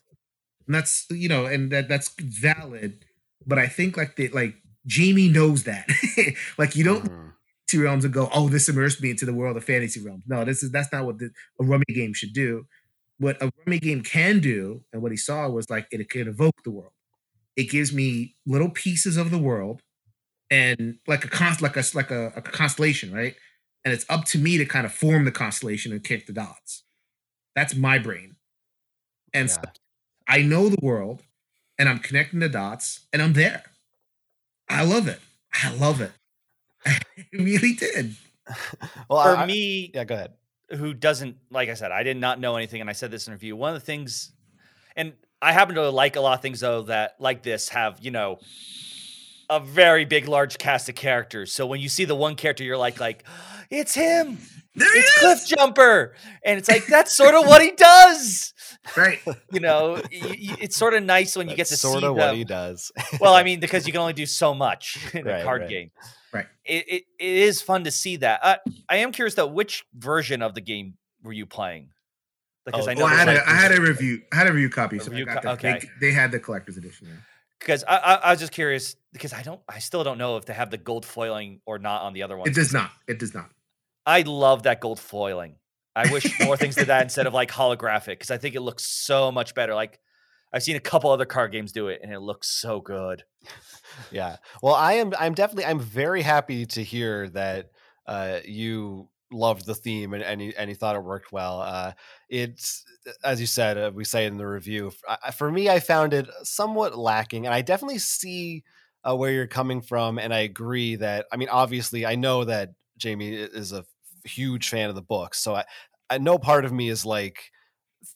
And that's you know and that that's valid but i think like the like Jamey knows that. Like you don't Mhm. Fantasy realms and go, oh, this immersed me into the world of fantasy realms. No, this is that's not what the, a rummy game should do. What a rummy game can do, and what he saw was like it can evoke the world. It gives me little pieces of the world, and like a const, like a like a, a constellation, right? And it's up to me to kind of form the constellation and connect the dots. That's my brain, and so I know the world, and I'm connecting the dots, and I'm there. I love it. I love it. I really did. well, For I- I- me, yeah, go ahead. who doesn't like I said, I did not know anything, and I said this in a review. One of the things, and I happen to like a lot of things though that like this have you know a very big, large cast of characters. So when you see the one character, you're like, like it's him, There he it's is. Cliff Jumper, and it's like that's sort of what he does. Right. You know, y- y- it's sort of nice when you get to That's see sort of them. what he does. well, I mean, because you can only do so much in Right, a card right. game. Right. It, it it is fun to see that. Uh, I am curious though, which version of the game were you playing? Because Oh, I know Well, I had like, a, I had a review. I had a review copy, A so I review got co- the, okay. they, had the collector's edition. Yeah. because I, I I was just curious because I don't I still don't know if they have the gold foiling or not on the other one. It does not. It does not. I love that gold foiling. I wish more things did that instead of like holographic because I think it looks so much better. Like I've seen a couple other card games do it and it looks so good. yeah. Well, I am. I'm definitely. I'm very happy to hear that uh, you loved the theme and and you, and you thought it worked well. Uh, it's as you said. Uh, we say in the review. I- For me, I found it somewhat lacking, and I definitely see uh, where you're coming from, and I agree that. I mean, obviously, I know that Jamey is a huge fan of the book, so I, I no part of me is like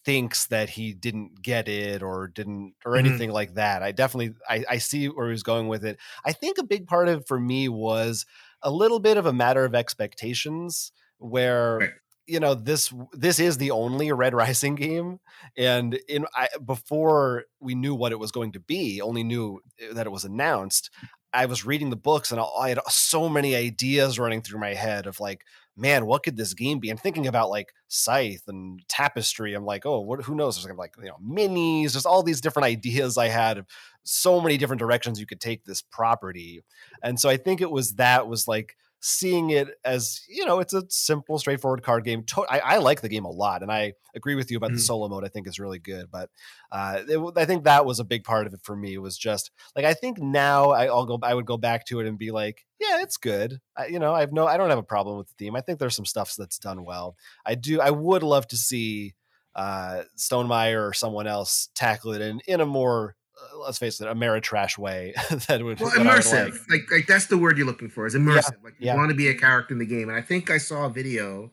thinks that he didn't get it or didn't or Mhm. anything like that. I definitely I, I see where he was going with it. I think a big part of it for me was a little bit of a matter of expectations where Right. you know this this is the only red rising game and in I, before we knew what it was going to be only knew that it was announced i was reading the books and i had so many ideas running through my head of like man what could this game be? I'm thinking about like scythe and tapestry. I'm like oh what who knows? There's like you know minis just all these different ideas i had of so many different directions you could take this property. And so i think it was that was like seeing it as you know it's a simple straightforward card game. To- I, I like the game a lot and i agree with you about the Mhm. solo mode i think is really good but uh, it i think that was a big part of it for me was just like i think now I, i'll go i would go back to it and be like yeah it's good. I, you know i have no i don't have a problem with the theme. I think there's some stuff that's done well. I do i would love to see uh Stonemaier or someone else tackle it in in a more let's face it, a Ameritrash way that would Well, that I would immersive. like. Like. like that's the word you're looking for. Is immersive. like you yeah. want to be a character in the game. And I think I saw a video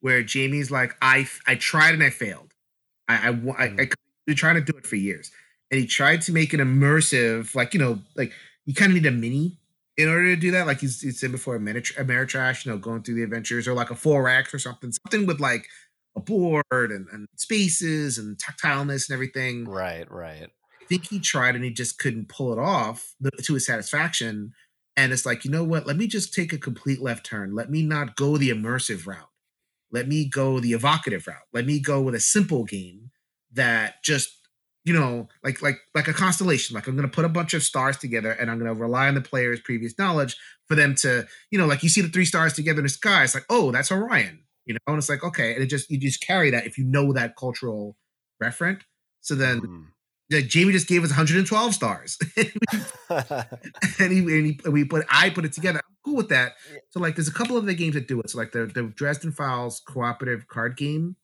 where Jamey's like, I I tried and I failed. I I I, Mm. I been trying to do it for years, and he tried to make an immersive, like you know, like you kind of need a mini in order to do that. Like he's, he's said before, Ameritrash, you know, going through the adventures, or like a 4X or something, something with like a board and, and spaces and tactileness and everything. Right, right. Think he tried and he just couldn't pull it off to his satisfaction. And it's like, you know what? Let me just take a complete left turn. Let me not go the immersive route. Let me go the evocative route. Let me go with a simple game that just you know, like like like a constellation. Like I'm going to put a bunch of stars together, and I'm going to rely on the player's previous knowledge for them to, you know, like you see the three stars together in the sky. It's like, oh, that's Orion, you know, and it's like okay, and it just you just carry that if you know that cultural referent. So then, mm. Like, Jamey just gave us 112 stars, and, he, and, he, we put I put it together. I'm cool with that. So like, there's a couple of the games that do it. So like the the Dresden Files cooperative card game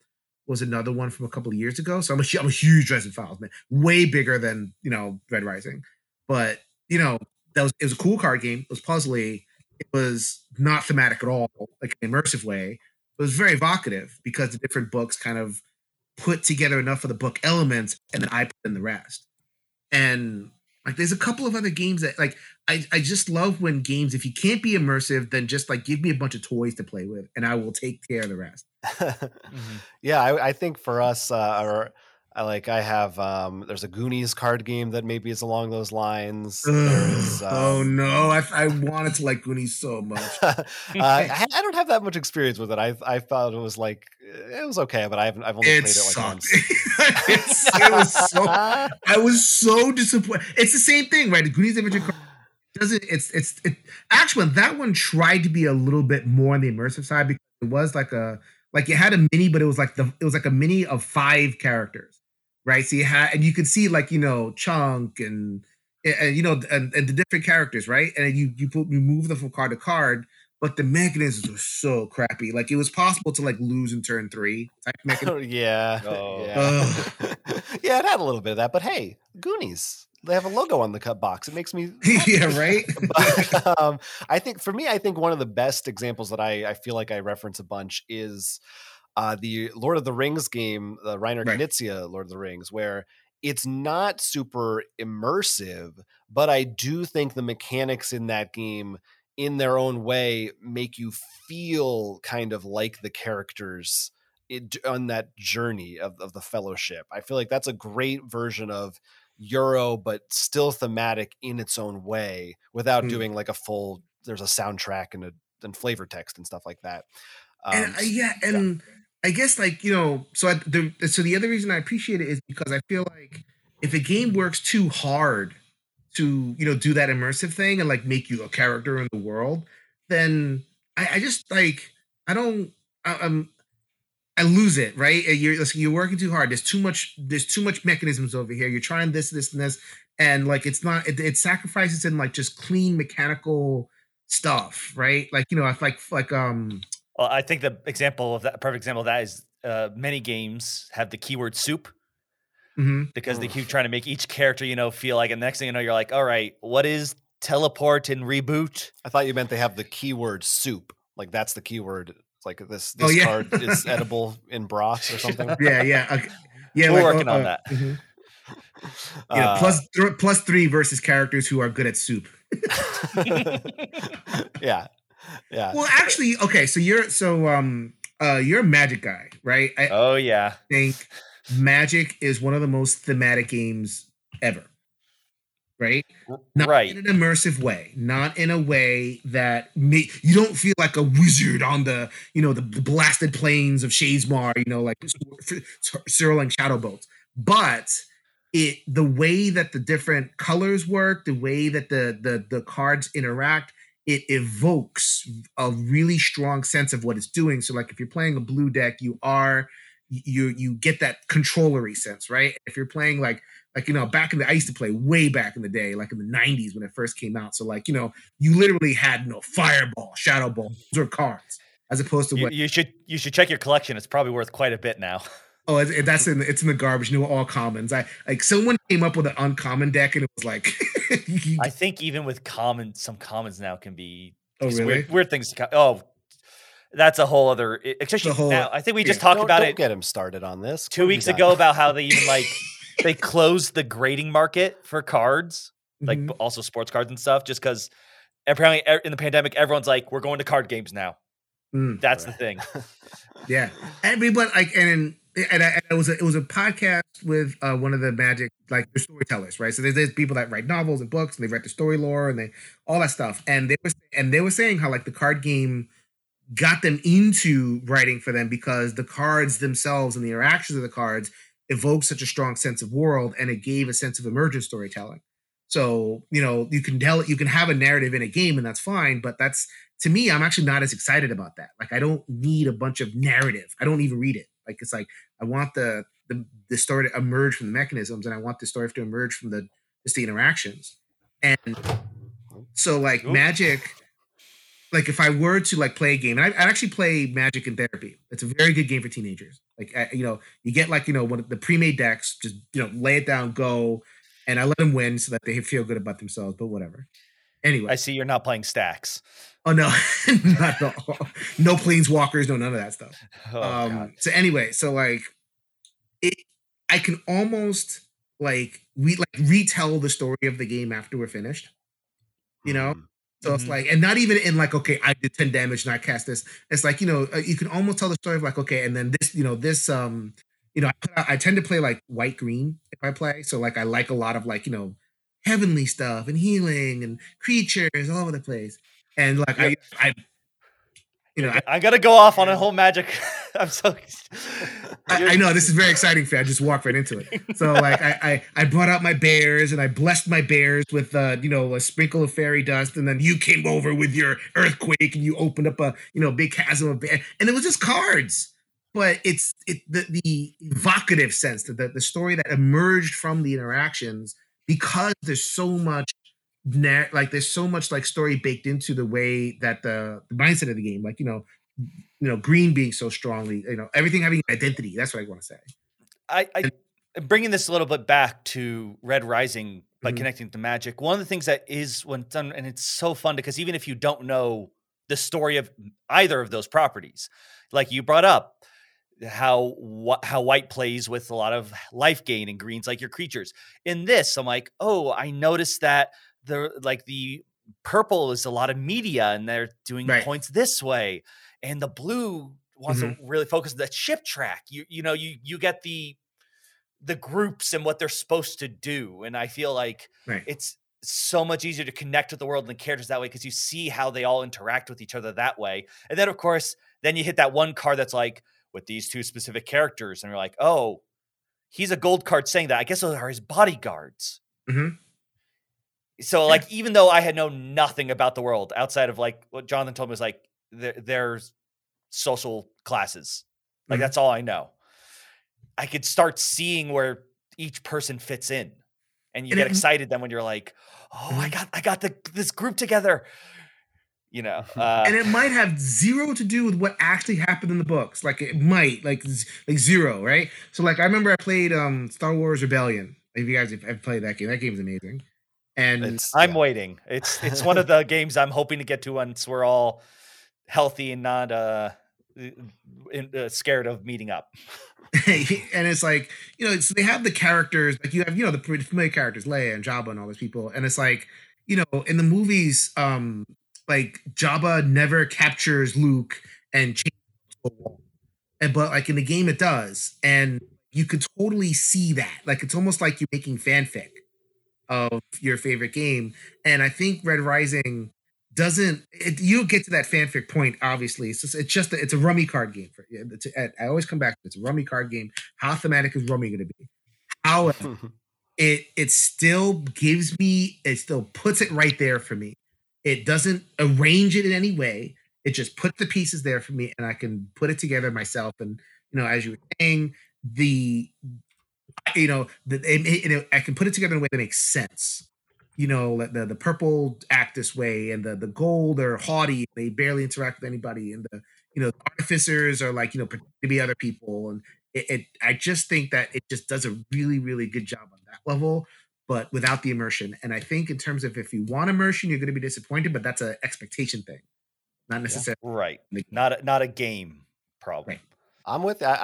was another one from a couple of years ago. So I'm a, I'm a huge Dresden Files man, way bigger than you know Red Rising. But you know that was it was a cool card game. It was puzzly. It was not thematic at all, like an immersive way. It was very evocative because the different books kind of put together enough of the book elements, and then I put in the rest. And like there's a couple of other games that like I, I just love when games if you can't be immersive then just like give me a bunch of toys to play with and I will take care of the rest. mm-hmm. Yeah, I, I, think for us uh, or I like I have um there's a Goonies card game that maybe is along those lines. Um, oh no, I, I wanted to like Goonies so much. uh, I, I, don't have that much experience with it. I I thought it was like it was okay, but I haven't I've only it played it like once. it was so I was so disappointed. It's the same thing, right? The Goonies Adventure card doesn't it's it's it actually that one tried to be a little bit more on the immersive side because it was like a like it had a mini, but it was like the it was like a mini of five characters right? So you had, and you could see like you know Chunk and and you know and, and the different characters, right? And you you put you move them from card to card, but the mechanisms were so crappy. Like it was possible to like lose in turn three. Type mechanism. Oh, yeah, oh. yeah, yeah. It had a little bit of that, but hey, Goonies. They have a logo on the cut box. It makes me yeah right. but, um, I think for me, I think one of the best examples that I I feel like I reference a bunch is uh, the Lord of the Rings game, the Reiner right. Knizia Lord of the Rings, where it's not super immersive, but I do think the mechanics in that game, in their own way, make you feel kind of like the characters it, on that journey of, of the fellowship. I feel like that's a great version of Euro, but still thematic in its own way without mm. doing like a full, there's a soundtrack and a and flavor text and stuff like that. Um, and uh, yeah, and yeah I guess like you know, so I, the so the other reason I appreciate it is because I feel like if a game works too hard to you know do that immersive thing and like make you a character in the world, then I, I just like I don't I, I'm I lose it right. You're you're working too hard. There's too much. There's too much mechanisms over here. You're trying this, this, and this, and like it's not. It, it sacrifices in like just clean mechanical stuff, right? Like you know, I like like um well, I think the example of that, perfect example of that is uh, many games have the keyword soup. Mm-hmm. Because they keep trying to make each character, you know, feel like, and next thing you know, you're like, all right, what is teleport and reboot? I thought you meant they have the keyword soup. Like that's the keyword. It's like this oh, this oh, yeah. card is edible in broth or something. Yeah, yeah, okay. yeah. We're like, working uh, on that. Mm-hmm. Yeah, uh, plus th- plus three versus characters who are good at soup. yeah, yeah. Well, actually, okay. So you're so um uh you're a magic guy, right? I oh yeah. Think Magic is one of the most thematic games ever. Right? Not right. in an immersive way, not in a way that may, you don't feel like a wizard on the, you know, the, the blasted plains of Shadesmar, you know, like swirling shadow bolts. But it the way that the different colors work, the way that the the the cards interact, it evokes a really strong sense of what it's doing. So, like if you're playing a blue deck, you are you you get that controllery sense, right? If you're playing like like you know back in the I used to play way back in the day, like in the '90s when it first came out. So like you know you literally had you know fireball, shadow ball, those are cards as opposed to you, what you should you should check your collection. It's probably worth quite a bit now. Oh, it, that's in it's in the garbage. New all commons. I like someone came up with an uncommon deck, and it was like. I think even with common, some commons now can be oh, really? weird, weird things. To, oh, that's a whole other. Especially whole, now, I think we just yeah, talked don't, about don't it. Get him started on this two weeks ago about how they even like they closed the grading market for cards, like Mhm. also sports cards and stuff, just because apparently in the pandemic, everyone's like, we're going to card games now. Mm. That's the thing. Yeah, and we- but like, and and, I, and it was a, it was a podcast with uh, one of the magic like storytellers, right? So there's, there's people that write novels and books, and they write the story lore and they all that stuff, and they were and they were saying how like the card game got them into writing for them because the cards themselves and the interactions of the cards evoked such a strong sense of world, and it gave a sense of emergent storytelling. So you know you can tell you can have a narrative in a game, and that's fine, but that's to me, I'm actually not as excited about that. Like, I don't need a bunch of narrative. I don't even read it. Like, it's like I want the the, the story to emerge from the mechanisms, and I want the story to emerge from the just the interactions. And so, like, Cool. Magic. Like, if I were to like play a game, and I, I'd actually play Magic in therapy. It's a very good game for teenagers. Like, I, you know, you get like you know one of the pre-made decks, just you know, lay it down, go, and I let them win so that they feel good about themselves. But whatever. Anyway, I see you're not playing stacks. Oh no, not at all. No planeswalkers, no none of that stuff. Oh, um, God. so anyway, so like it, I can almost like we like retell the story of the game after we're finished. You know, Mm. so it's Mhm. like, and not even in like, okay, I did ten damage and I cast this. It's like you know, uh, you can almost tell the story of like, okay, and then this, you know, this, um, you know, I, I tend to play like white green if I play. So like, I like a lot of like you know, heavenly stuff and healing and creatures all over the place. And like I, I, you know, I, I gotta go off on a whole magic. I'm so. I, I know this is very exciting for you. I just walked right into it. So like I, I I brought out my bears and I blessed my bears with uh you know a sprinkle of fairy dust and then you came over with your earthquake and you opened up a you know big chasm of bear and it was just cards. But it's it the, the evocative sense that the, the story that emerged from the interactions because there's so much nar- like there's so much like story baked into the way that the, the mindset of the game like you know you know green being so strongly you know everything having identity that's what i want to say I, I bringing this a little bit back to Red Rising by Mhm. connecting to magic. One of the things that is when done, and it's so fun because even if you don't know the story of either of those properties, like you brought up how wh- how white plays with a lot of life gain and greens like your creatures. In this, I'm like, oh, I noticed that the like the purple is a lot of media and they're doing Right. points this way, and the blue wants to really focus on that ship track. You you know you you get the the groups and what they're supposed to do, and I feel like right it's so much easier to connect with the world and the characters that way because you see how they all interact with each other that way. And then of course, then you hit that one card that's like with these two specific characters, and you're like, oh, he's a gold card saying that. I guess those are his bodyguards. Mhm. So like, even though I had known nothing about the world outside of like what Jonathan told me was like there, there's social classes, like Mhm. that's all I know. I could start seeing where each person fits in, and you And get it- excited then when you're like, oh, I Mhm. got I got the this group together. You know, uh, and it might have zero to do with what actually happened in the books like it might like like zero right so like i remember i played um star wars rebellion if you guys have have played that game that game's amazing and It's, I'm yeah. waiting. It's it's one of the games I'm hoping to get to once we're all healthy and not uh, in, uh scared of meeting up. and it's like you know so they have the characters like you have you know the familiar characters leia and jabba and all those people and it's like you know in the movies um like jabba never captures luke and changes to a wall and but like in the game it does and you could totally see that like it's almost like you're making fanfic of your favorite game and i think red rising doesn't it, you get to that fanfic point obviously. It's just, it's just a, it's a rummy card game for it's a, i always come back to it. it's a rummy card game. How thematic is rummy going to be? However it it still gives me it still puts it right there for me. It doesn't arrange it in any way. It just puts the pieces there for me and i can put it together myself. And you know as you were saying the you know the it, it- you i can put it together in a way that makes sense you know the the purple act this way and the the gold are haughty they barely interact with anybody and the you know the artificers are like you know pretend to be other people and it, it i just think that it just does a really really good job on that level but without the immersion and i think in terms of if you want immersion you're going to be disappointed but that's an expectation thing not necessarily Right. Not a, not a game problem. Right. I'm with. I,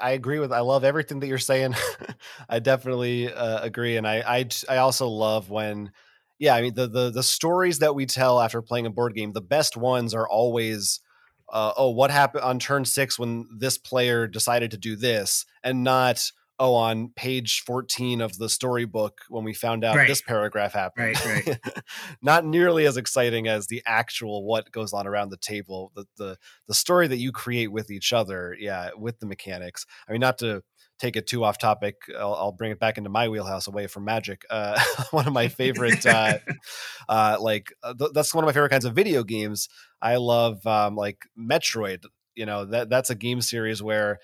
I I agree with. I love everything that you're saying. I definitely uh, agree, and I, I I also love when, yeah. I mean the the the stories that we tell after playing a board game, the best ones are always, uh, oh, what happened on turn six when this player decided to do this, and not oh, on page 14 of the storybook when we found out Right. this paragraph happened. Right, right. Not nearly as exciting as the actual what goes on around the table, the, the the story that you create with each other, yeah, with the mechanics. I mean, not to take it too off topic, I'll, I'll bring it back into my wheelhouse away from magic. Uh, one of my favorite, uh, uh, like uh, th- that's one of my favorite kinds of video games. I love um, like Metroid. You know that that's a game series where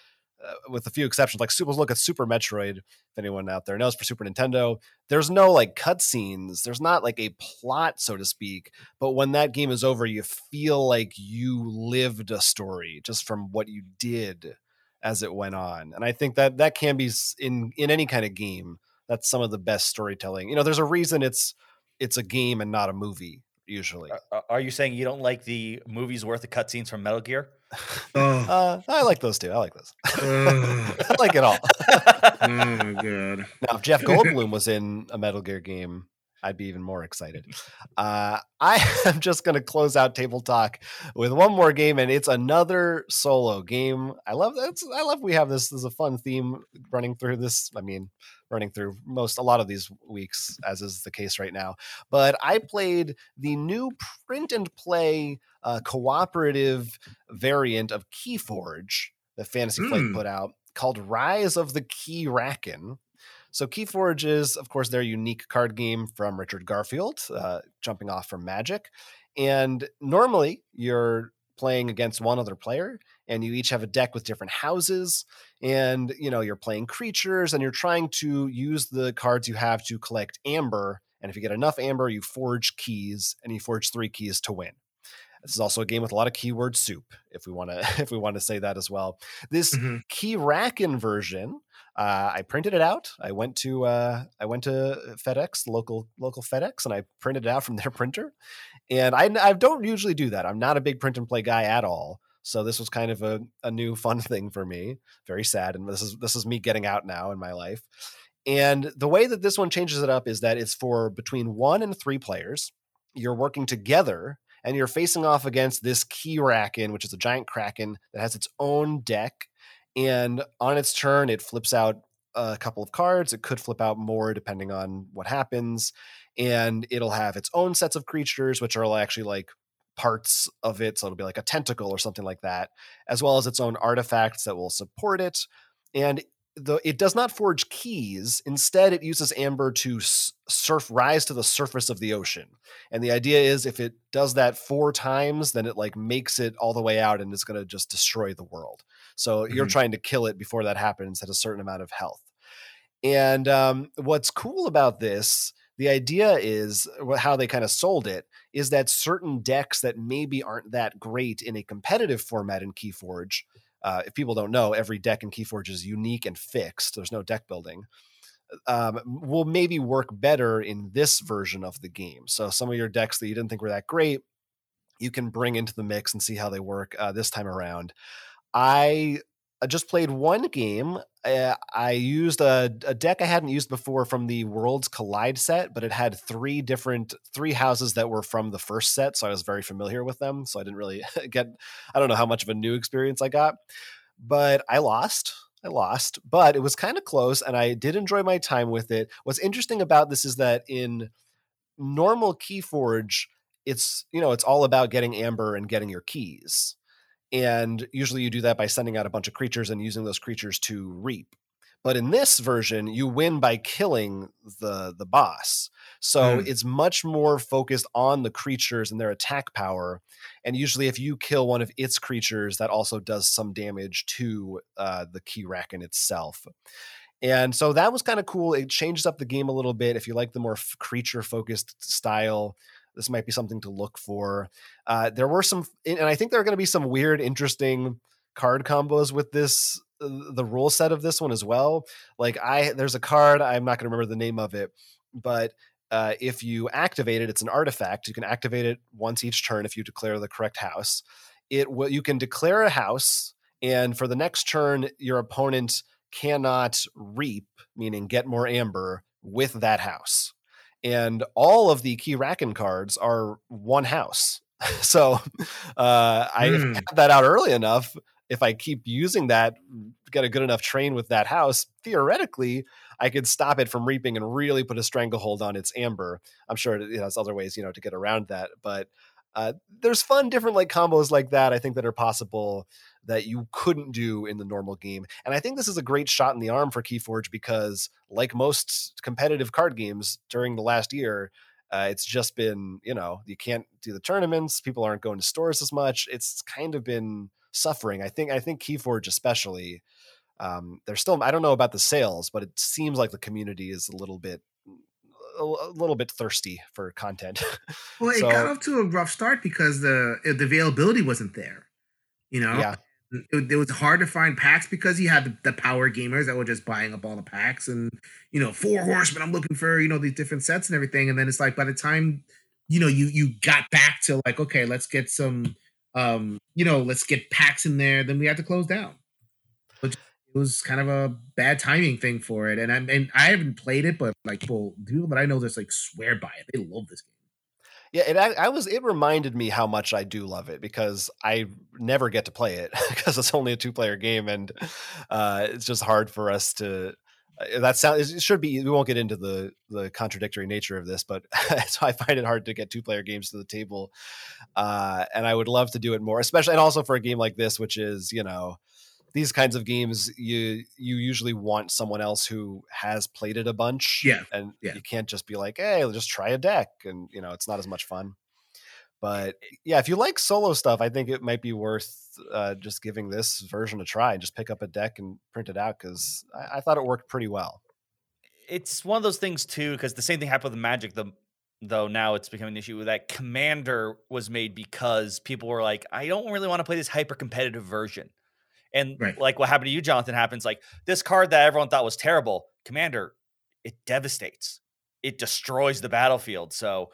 uh, with a few exceptions, like super look at Super Metroid. If anyone out there knows for Super Nintendo, there's no like cutscenes. There's not like a plot, so to speak. But when that game is over, you feel like you lived a story just from what you did as it went on. And I think that that can be in in any kind of game. That's some of the best storytelling. You know, there's a reason it's it's a game and not a movie usually. Are- Are you saying you don't like the movies worth of cutscenes from Metal Gear? oh, Uh, I like those too. I like those. Ugh. I like it all. oh god. Now, if Jeff Goldblum was in a Metal Gear game, I'd be even more excited. Uh, I am just going to close out Table Talk with one more game, and it's another solo game. I love that. I love we have this. This is a fun theme running through this. I mean, running through most a lot of these weeks, as is the case right now. But I played the new print and play uh, cooperative variant of Keyforge that Fantasy Flight Mm. put out called Rise of the Keyraken. So Keyforge is, of course, their unique card game from Richard Garfield, uh, jumping off from Magic. And normally you're playing against one other player, and you each have a deck with different houses, and you know you're playing creatures, and you're trying to use the cards you have to collect amber. And if you get enough amber, you forge keys, and you forge three keys to win. This is also a game with a lot of keyword soup, if we want to if we want to say that as well. This Mhm. Keyraken version uh, I printed it out. I went to uh, I went to FedEx, local local FedEx, and I printed it out from their printer. And I, I don't usually do that. I'm not a big print and play guy at all. So this was kind of a, a new fun thing for me. Very sad, and this is this is me getting out now in my life. And the way that this one changes it up is that it's for between one and three players. You're working together and you're facing off against this Keyraken, which is a giant kraken that has its own deck and on its turn it flips out a couple of cards it could flip out more depending on what happens and it'll have its own sets of creatures which are actually like parts of it so it'll be like a tentacle or something like that as well as its own artifacts that will support it and the, it does not forge keys instead it uses amber to surf rise to the surface of the ocean and the idea is if it does that four times then it like makes it all the way out and is going to just destroy the world so you're Mhm. trying to kill it before that happens at a certain amount of health. And um, what's cool about this, the idea is how they kind of sold it is that certain decks that maybe aren't that great in a competitive format in Keyforge. Uh, if people don't know, every deck in Keyforge is unique and fixed. There's no deck building. Um, will maybe work better in this version of the game. So some of your decks that you didn't think were that great, you can bring into the mix and see how they work uh, this time around. I I just played one game. Uh, I used a, a deck I hadn't used before from the Worlds Collide set, but it had three different three houses that were from the first set, so I was very familiar with them. So I didn't really get I don't know how much of a new experience I got, but I lost. I lost, but it was kind of close, and I did enjoy my time with it. What's interesting about this is that in normal Keyforge, it's you know it's all about getting amber and getting your keys and usually you do that by sending out a bunch of creatures and using those creatures to reap. But in this version you win by killing the the boss. So Mm. it's much more focused on the creatures and their attack power. And usually if you kill one of its creatures that also does some damage to uh, the Keyraken itself. And so that was kind of cool. It changes up the game a little bit if you like the more f- creature focused style this might be something to look for uh, there were some, and I think there are going to be some weird, interesting card combos with this, uh, the rule set of this one as well. Like I, there's a card I'm not going to remember the name of it, but uh, if you activate it, it's an artifact. You can activate it once each turn if you declare the correct house. It will you can declare a house, and for the next turn, your opponent cannot reap, meaning get more amber, with that house. And all of the Keyraken cards are one house. so uh, I Hmm. had that out early enough. If I keep using that, get a good enough train with that house, theoretically, I could stop it from reaping and really put a stranglehold on its amber. I'm sure it has other ways, you know, to get around that. But uh, there's fun, different like combos like that. I think that are possible that you couldn't do in the normal game. And I think this is a great shot in the arm for Keyforge because, like most competitive card games during the last year, uh, it's just been, you know, you can't do the tournaments. People aren't going to stores as much. It's kind of been suffering. I think. I think Keyforge, especially, um, they're still. I don't know about the sales, but it seems like the community is a little bit, a, a little bit thirsty for content. Well, it So- got off to a rough start because the the availability wasn't there. You know, yeah, it, it was hard to find packs because you had the, the power gamers that were just buying up all the packs and you know four horsemen i'm looking for you know these different sets and everything. And then it's like by the time you know you you got back to like okay let's get some um you know let's get packs in there then we had to close down. It was kind of a bad timing thing for it. And i and i haven't played it but like people people that i know just like swear by it. They love this game Yeah, it I, was it reminded me how much I do love it because I never get to play it because it's only a two player game and uh, it's just hard for us to. uh, That sound it should be. We won't get into the the contradictory nature of this, but so I find it hard to get two player games to the table, uh, and I would love to do it more, especially and also for a game like this, which is you know these kinds of games you you usually want someone else who has played it a bunch Yeah, and yeah. you can't just be like hey let's just try a deck and you know it's not as much fun. But yeah if you like solo stuff i think it might be worth uh, just giving this version a try and just pick up a deck and print it out because I, I thought it worked pretty well. It's one of those things too because the same thing happened with magic the though now it's becoming an issue that commander was made because people were like i don't really want to play this hyper competitive version and Right. like what happened to you jonathan happens like this card that everyone thought was terrible commander it devastates. It destroys the battlefield. So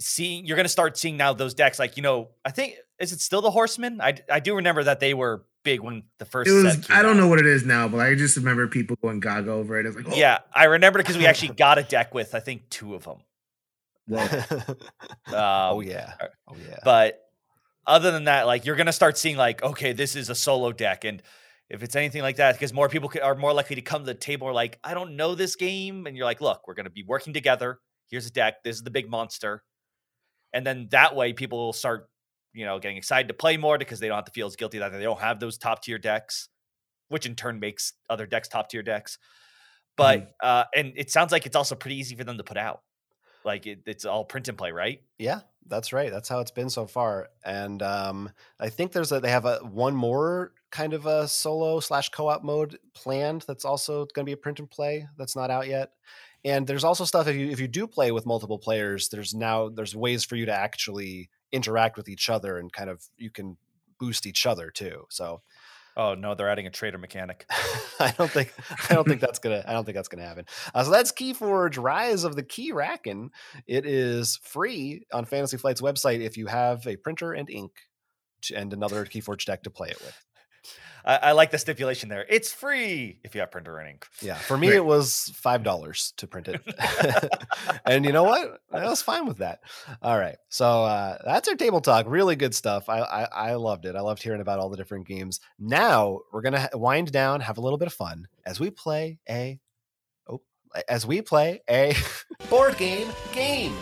seeing you're going to start seeing now those decks like you know i think is it still the horsemen? I, I do remember that they were big when the first it was set came i don't out. know what it is now but i just remember people going gaga over it. It's like oh, yeah i remember because we actually got a deck with i think two of them well, um, oh yeah. uh, oh yeah. But other than that, like you're gonna start seeing like, okay, this is a solo deck, and if it's anything like that, because more people are more likely to come to the table are like, I don't know this game, and you're like, look, we're gonna be working together. Here's a deck. This is the big monster, and then that way people will start, you know, getting excited to play more because they don't have to feel as guilty that they don't have those top tier decks, which in turn makes other decks top tier decks. But uh, and it sounds like it's also pretty easy for them to put out. Like it, it's all print and play, right? Yeah, that's right. That's how it's been so far. And um, I think there's a they have a one more kind of a solo slash co-op mode planned that's also going to be a print and play that's not out yet. And there's also stuff if you if you do play with multiple players, there's now there's ways for you to actually interact with each other and kind of you can boost each other too. So Oh no, they're adding a trader mechanic. I don't think I don't think that's gonna I don't think that's gonna happen. Uh, so that's Keyforge Rise of the Keyraken. It is free on Fantasy Flight's website if you have a printer and ink to, and another Keyforge deck to play it with. I, I like the stipulation there. It's free if you have printer and ink. Yeah, for me it was five dollars to print it, and you know what? I was fine with that. All right, so uh, that's our table talk. Really good stuff. I, I I loved it. I loved hearing about all the different games. Now we're gonna wind down, have a little bit of fun as we play a oh as we play a board game game.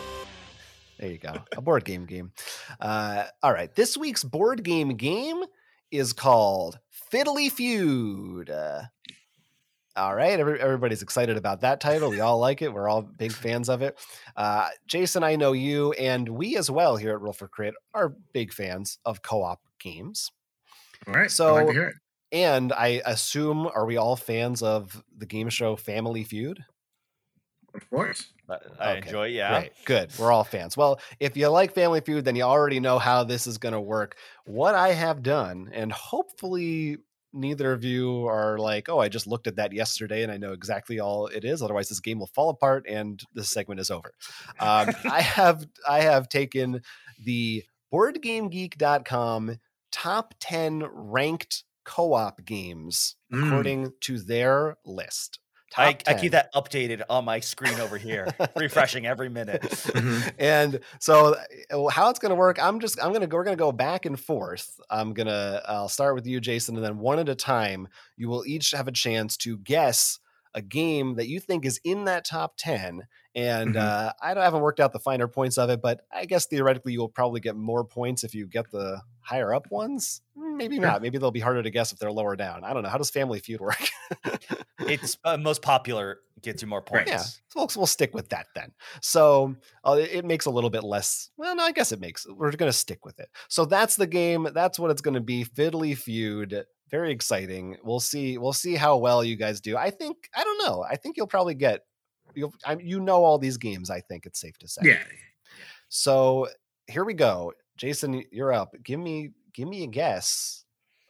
There you go, a board game game. Uh, all right, this week's board game game is called Fiddly Feud. Uh, all right, every, everybody's excited about that title. We all like it. We're all big fans of it. Uh, Jason, I know you, and we as well here at Roll for Crit are big fans of co-op games. all right So- I like to hear it. And I assume, are we all fans of the game show Family Feud? Of course I, I Okay, enjoy. Yeah, Great, good. We're all fans. Well, if you like Family Feud, then you already know how this is going to work. What I have done, and hopefully neither of you are like, oh, I just looked at that yesterday and I know exactly all it is. Otherwise, this game will fall apart and this segment is over. Um, I have I have taken the BoardGameGeek.com top 10 ranked co-op games Mm. according to their list. I, Top I 10. keep that updated on my screen over here, refreshing every minute. Mhm. and so uh, how it's going to work i'm just i'm going to go. we're going to go back and forth i'm going to i'll start with you jason and then one at a time you will each have a chance to guess a game that you think is in that top 10 and Mhm. uh, i haven't worked out the finer points of it but i guess theoretically you'll probably get more points if you get the higher up ones Mm, maybe Sure. not maybe they'll be harder to guess if they're lower down i don't know how does family feud work It's uh, most popular gets you more Right. points. yeah, so we'll, we'll stick with that then. So uh, it it makes a little bit less. Well, no, I guess it makes. We're going to stick with it. So that's the game. That's what it's going to be. Fiddly feud. Very exciting. We'll see. We'll see how well you guys do. I think. I don't know. I think you'll probably get. You'll. I, you know all these games. I think it's safe to say. Yeah. So here we go. Jason, you're up. Give me. Give me a guess.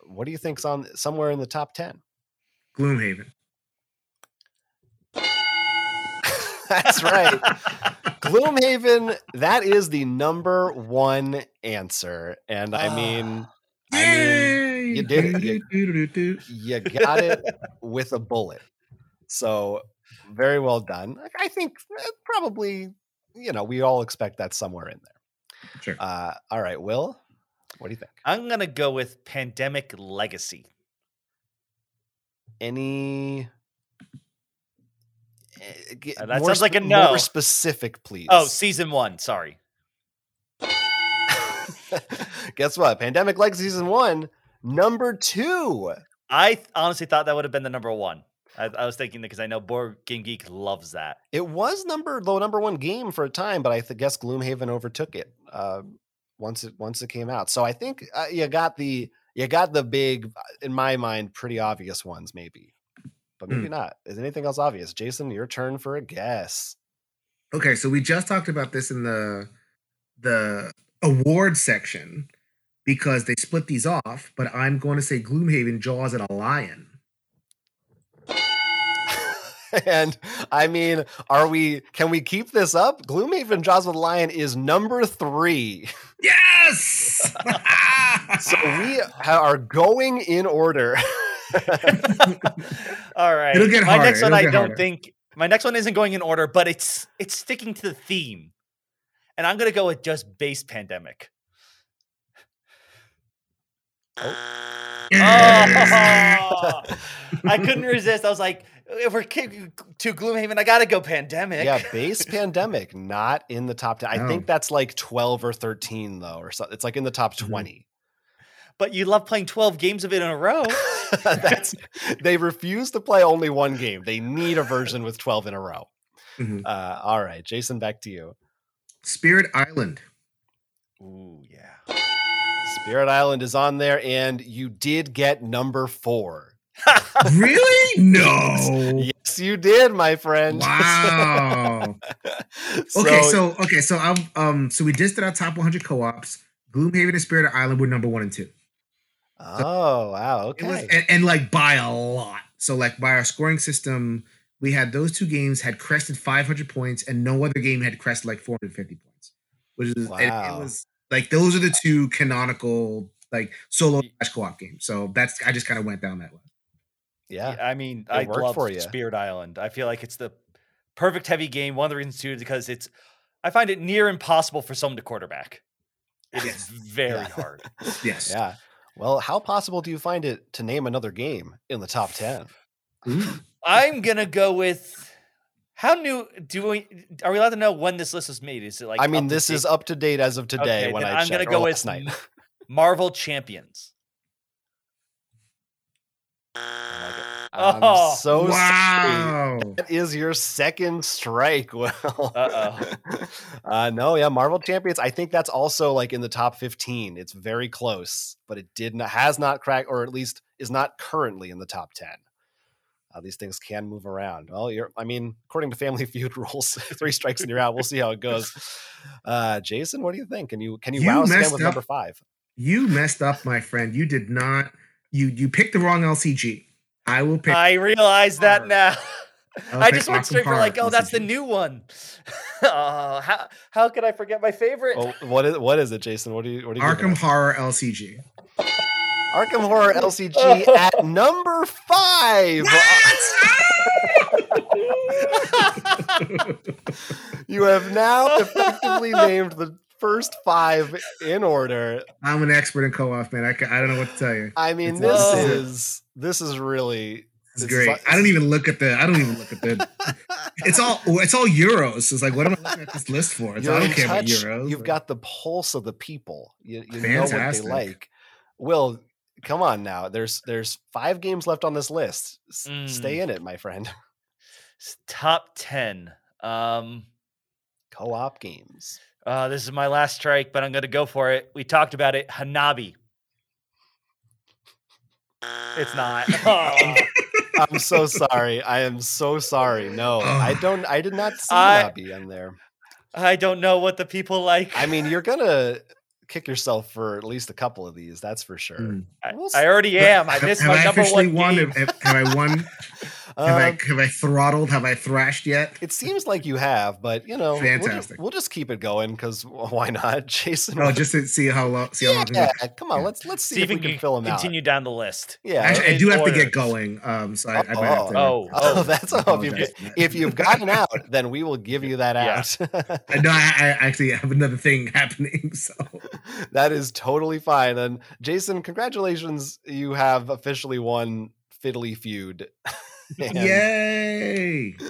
What do you think's on somewhere in the top ten? Gloomhaven. That's right. Gloomhaven, that is the number one answer. And I mean, I mean, you did it. You- you got it with a bullet. So very well done. I think eh, probably, you know, we all expect that somewhere in there. Sure. Uh, all right, Will, what do you think? I'm gonna go with Pandemic Legacy. Any. eh, Uh, that sounds like a no. More specific, please. Oh, season one. Sorry. Guess what? Pandemic Legacy Season 1, number two. I th- honestly thought that would have been the number one. I, I was thinking because I know Board Game Geek loves that. It was number the number one game for a time, but I th- guess Gloomhaven overtook it uh, once it once it came out. So I think uh, you got the you got the big, uh, in my mind, pretty obvious ones, maybe, but maybe not. Is anything else obvious? Jason, your turn for a guess. Okay, so we just talked about this in the the award section because they split these off, but I'm going to say Gloomhaven, Jaws of the Lion. and I mean, are we? Can we keep this up? Gloomhaven Jaws with Lion is number three. Yes! So we are going in order. All right. It'll get my next one, I it'll get don't harder. think my next one isn't going in order, but it's it's sticking to the theme, and I'm gonna go with just base pandemic. Oh, I couldn't resist. I was like, if we're to Gloomhaven, I gotta go pandemic. yeah, base pandemic, not in the top 10. I think that's like 12 or 13, though, or something. It's like in the top Mhm. 20. But you love playing 12 games of it in a row. that's they refuse to play only one game. They need a version with 12 in a row. Mhm. Uh, all right, Jason, back to you. Spirit Island. Ooh, yeah. Spirit Island is on there, and you did get number four. Really? No. Yes, you did, my friend. Wow. So- okay, so okay, so I'm um so we just did our top 100 co-ops. Gloomhaven and Spirit Island were number one and two. oh wow, okay. was and, and like by a lot. So like by our scoring system, we had those two games had crested 500 points, and no other game had crested like 450 points. Which is Wow. it was like those are the two canonical like solo co-op games. So that's I just kind of went down that way. Yeah. I mean, It I love for. Spirit Island. I feel like it's the perfect heavy game. One of the reasons too is because it's I find it near impossible for someone to quarterback. It is very Yeah. hard. Yes. Yeah. Well, how possible do you find it to name another game in the top 10? I'm gonna go with how new do we are we allowed to know when this list was made? Is it like I mean, this date? is up to date as of today Okay, when I I'm gonna go with night. Marvel Champions. Oh I'm Oh, so sorry. That is your second strike. Well, Uh-oh. uh, no, yeah, Marvel Champions. I think that's also like in the top fifteen. It's very close, but it did not has not cracked, or at least is not currently in the top ten. Uh, these things can move around. Well, you're. I mean, according to Family Feud rules, three strikes and you're out. We'll see how it goes. Uh, Jason, what do you think? Can you can you, You wow us again with up. number five? You messed up, my friend. You did not. You you picked the wrong LCG. I will pick. I realize that now. I'll I just went straight for like, oh, that's the new one. oh, how how could I forget my favorite? Oh, what is what is it, Jason? What do you what do you? Arkham? Horror LCG. Arkham Horror LCG at number five. you have now effectively named the first five in order. I'm an expert in co-op, man. I, I don't know what to tell you. I mean, It's this awesome. is this is really It's It's great. like- I don't even look at the. I don't even look at the. It's all. It's all euros. It's like, what am I looking at this list for? It's, You're I don't care about euros. You've got the pulse of the people. You, you know what they like. Will, come on now. There's there's five games left on this list. S- Mm. Stay in it, my friend. Top 10. Um, Co-op games. uh, this is my last strike, but I'm going to go for it. We talked about it. Hanabi. It's not. Oh. I'm so sorry. I am so sorry. No, I don't. I did not see I- Nabi in there. I don't know what the people like. I mean, you're gonna kick yourself for at least a couple of these. That's for sure. Mm. I, I already am. I missed have my I number officially one won? Have, have I won? Have I Um, have I throttled? Have I thrashed yet? it seems like you have, but you know, we'll just, Fantastic. we'll just keep it going because why not, Jason? Oh, what- just to see how long. See how long. yeah, Yeah. come on. Yeah. Let's let's see, See if we can fill them continue down the list. Yeah. Actually, I do have to get going. Um, so I, I might have to. Oh, Oh, oh. that's all. If you've, apologize if you've gotten out, then we will give you that out. I know I, I actually have another thing happening. So that is totally fine. And Jason, congratulations. You have officially won Fiddly Feud. And- yay!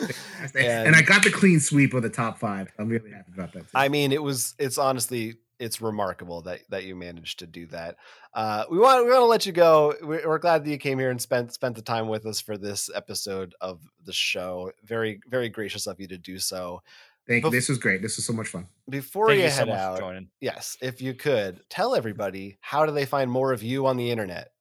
And- and I got the clean sweep of the top five. I'm really happy about that. Too. I mean, it was it's honestly it's remarkable that that you managed to do that. Uh, we want we want to let you go. We're, we're glad that you came here and spent spent the time with us for this episode of the show. Very very gracious of you to do so. Thank you. bef- This was great. This was so much fun. Before Thank you, you so head much out, yes, if you could tell everybody how do they find more of you on the internet?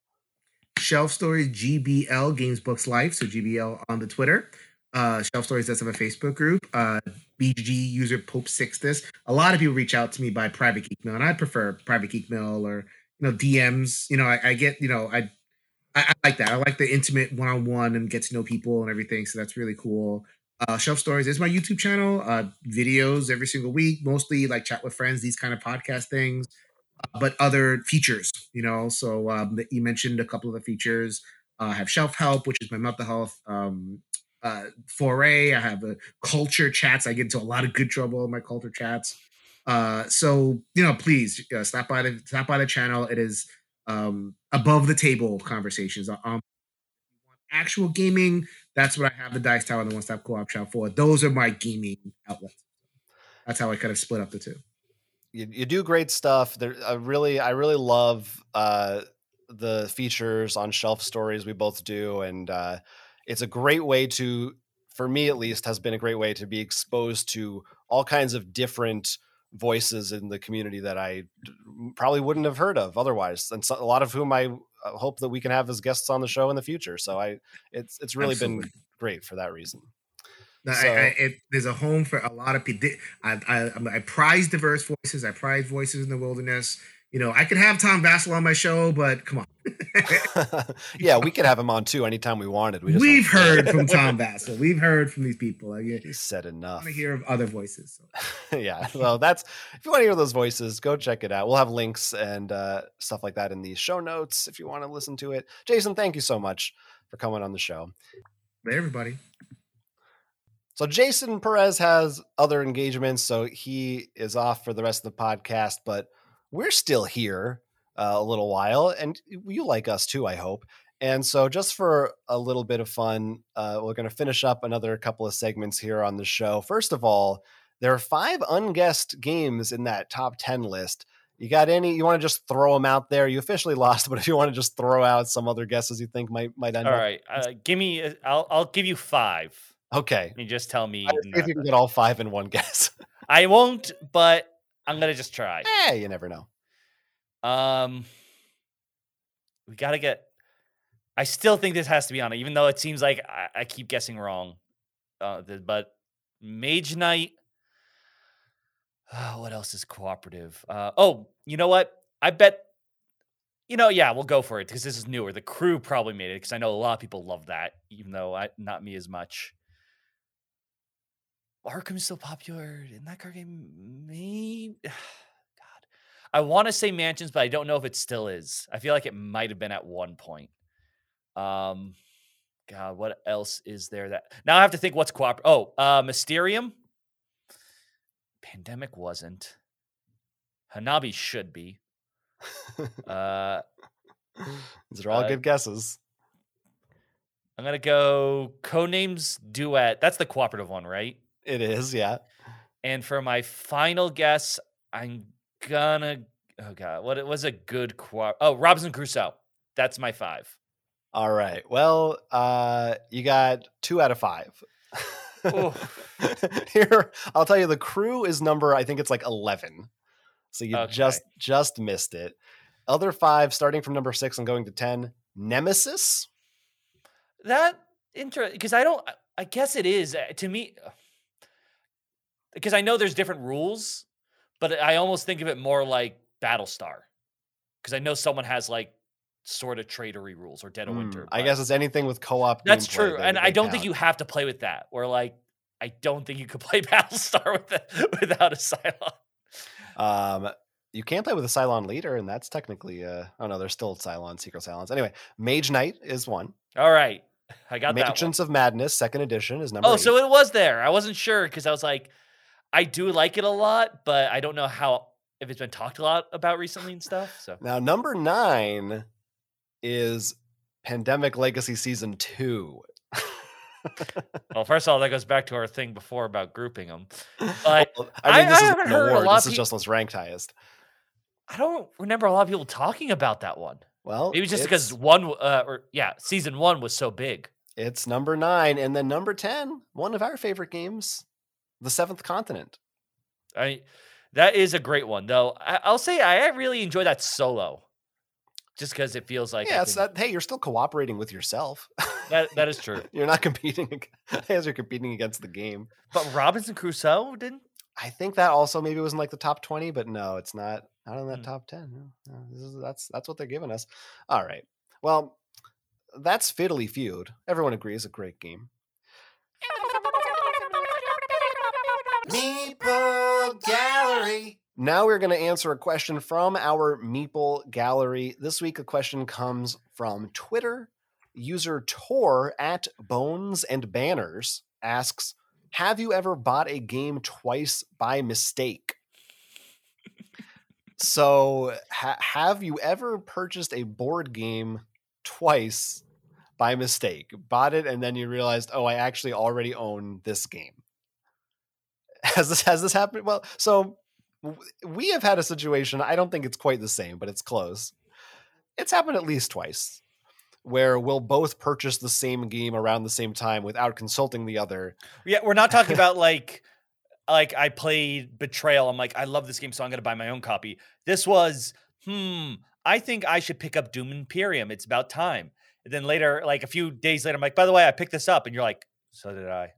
Shelf Stories GBL Games Books Life. So GBL on the Twitter. Uh, Shelf Stories does have a Facebook group. Uh, BG user Pope Sixtus. A lot of people reach out to me by private geek mail, and I prefer private geek mail or you know DMs. You know, I, I get you know I, I I like that. I like the intimate one on one and get to know people and everything. So that's really cool. Uh, Shelf Stories is my YouTube channel. Uh, videos every single week, mostly like chat with friends, these kind of podcast things but other features, you know. So um, you mentioned a couple of the features. Uh, I have shelf help, which is my mental health um, uh, foray. I have a culture chats. I get into a lot of good trouble in my culture chats. Uh, so you know, please uh, stop by the stop by the channel. It is um, above the table conversations. Um, actual gaming. That's what I have the Dice Tower and the One Stop Co-op shop for. Those are my gaming outlets. That's how I kind of split up the two. You, you do great stuff. There, I really, I really love uh, the features on Shelf Stories. We both do, and uh, it's a great way to, for me at least, has been a great way to be exposed to all kinds of different voices in the community that I probably wouldn't have heard of otherwise, and so, a lot of whom I hope that we can have as guests on the show in the future. So I, it's it's really Absolutely. been great for that reason. No, So- I, I, it, there's a home for a lot of people. I, I, I'm- prize diverse voices. I prize voices in the wilderness. You know, I could have Tom Vasel on my show, but come on, yeah, we could have him on too anytime we wanted. We we've heard from Tom Vasel. We've heard from these people. I, He said enough. I want to hear of other voices. So. yeah well, that's if you want to hear those voices go check it out we'll have links and uh, stuff like that in the show notes if you want to listen to it jason thank you so much for coming on the show But everybody, so jason perez has other engagements so he is off for the rest of the podcast but we're still here uh, a little while and you like us too i hope and so just for a little bit of fun uh, we're going to finish up another couple of segments here on the show first of all there are five unguessed games in that top 10 list you got any you want to just throw them out there you officially lost but if you want to just throw out some other guesses you think might might end All up right, uh, give me. a- I'll I'll give you five. Okay You just tell me. Try to see if you can get all five in one guess I won't, but I'm gonna just try. Hey, you never know Um, we got to get. I still think this has to be on it, even though it seems like I, I keep guessing wrong. Uh, but Mage Knight. Uh, what else is cooperative? Uh, oh, you know what? I bet. You know, yeah, we'll go for it because this is newer. The crew probably made it because I know a lot of people love that, even though I not me as much. Arkham's still popular in that card game. Me, God, I want to say mansions, but I don't know if it still is. I feel like it might have been at one point. Um, God, what else is there that now I have to think what's cooperative? Oh, uh, Mysterium. Pandemic wasn't. Hanabi should be. Uh, These are all Uh, good guesses. I'm gonna go Codenames Duet. That's the cooperative one, right? It is, yeah. And for my final guess, I'm gonna. Oh god, what it was a good co? Oh, Robinson Crusoe. That's my five. All right. Well, uh, you got two out of five. Here, I'll tell you, the crew is number. I think it's like eleven. So you Okay. just just missed it. Other five, starting from number six and going to ten. Nemesis. That interesting because I don't. I- I guess it is uh, to me because I know there's different rules, but I almost think of it more like Battlestar because I know someone has like sort of tradery rules or Dead of Hmm, Winter. I guess it's anything with co-op. That's true, they- and I don't count. think you have to play with that. Or like, I don't think you could play Battlestar with the, without a Cylon. Um, you can play with a Cylon leader, and that's technically. Uh, oh no, there's still Cylon, secret Cylons. Anyway, Mage Knight is one. All right, I got. Mansions of Madness, second edition, is number. Oh, eight. so it was there. I wasn't sure because I was like, I do like it a lot, but I don't know how if it's been talked a lot about recently and stuff. So Now, number nine is Pandemic Legacy Season 2. well, first of all, that goes back to our thing before about grouping them. But Well, I- I mean, this I is haven't an award. This is just what's ranked highest. I don't remember a lot of people talking about that one. Well, Maybe just because one, uh, or yeah, season one was so big. it's number nine. And then number ten, one of our favorite games, The Seventh Continent. I that is a great one though. I, I'll say I really enjoy that solo, just because it feels like yeah. it's not, hey, you're still cooperating with yourself. that that is true. you're not competing as you're competing against the game. But Robinson Crusoe didn't. I think that also maybe was in like the top 20, but no, it's not not in that Hmm. top 10. No, no, this is, that's that's what they're giving us. All right. Well, that's Fiddly Feud. Everyone agrees a great game. Meeple Gallery. Now we're going to answer a question from our Meeple Gallery. This week, a question comes from Twitter. User Tor at Bones and Banners asks, "Have you ever bought a game twice by mistake?" so, ha- have you ever purchased a board game twice by mistake? Bought it and then you realized, "Oh, I actually already own this game." Has this has this happened? Well, so we have had a situation. I don't think it's quite the same, but it's close. It's happened at least twice, where we'll both purchase the same game around the same time without consulting the other. Yeah, we're not talking about like like I played Betrayal. I'm like, I love this game, so I'm gonna buy my own copy. This was, hmm, I think I should pick up Dune Imperium. It's about time. And then later, like a few days later, I'm like, by the way, I picked this up, and you're like, so did I.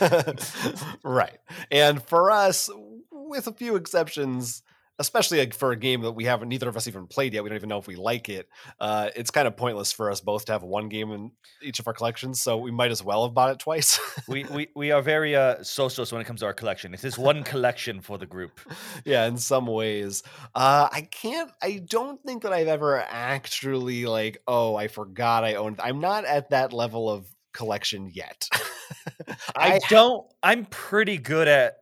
right. And for us, with a few exceptions, especially like for a game that we haven't, neither of us even played yet, we don't even know if we like it. Uh, it's kind of pointless for us both to have one game in each of our collections, so we might as well have bought it twice. We we we are very uh socialist when it comes to our collection. It is this one collection for the group. yeah, in some ways. Uh, I can't. I don't think that I've ever actually like. Oh, I forgot I owned. I'm not at that level of collection yet. I, I don't. I'm pretty good at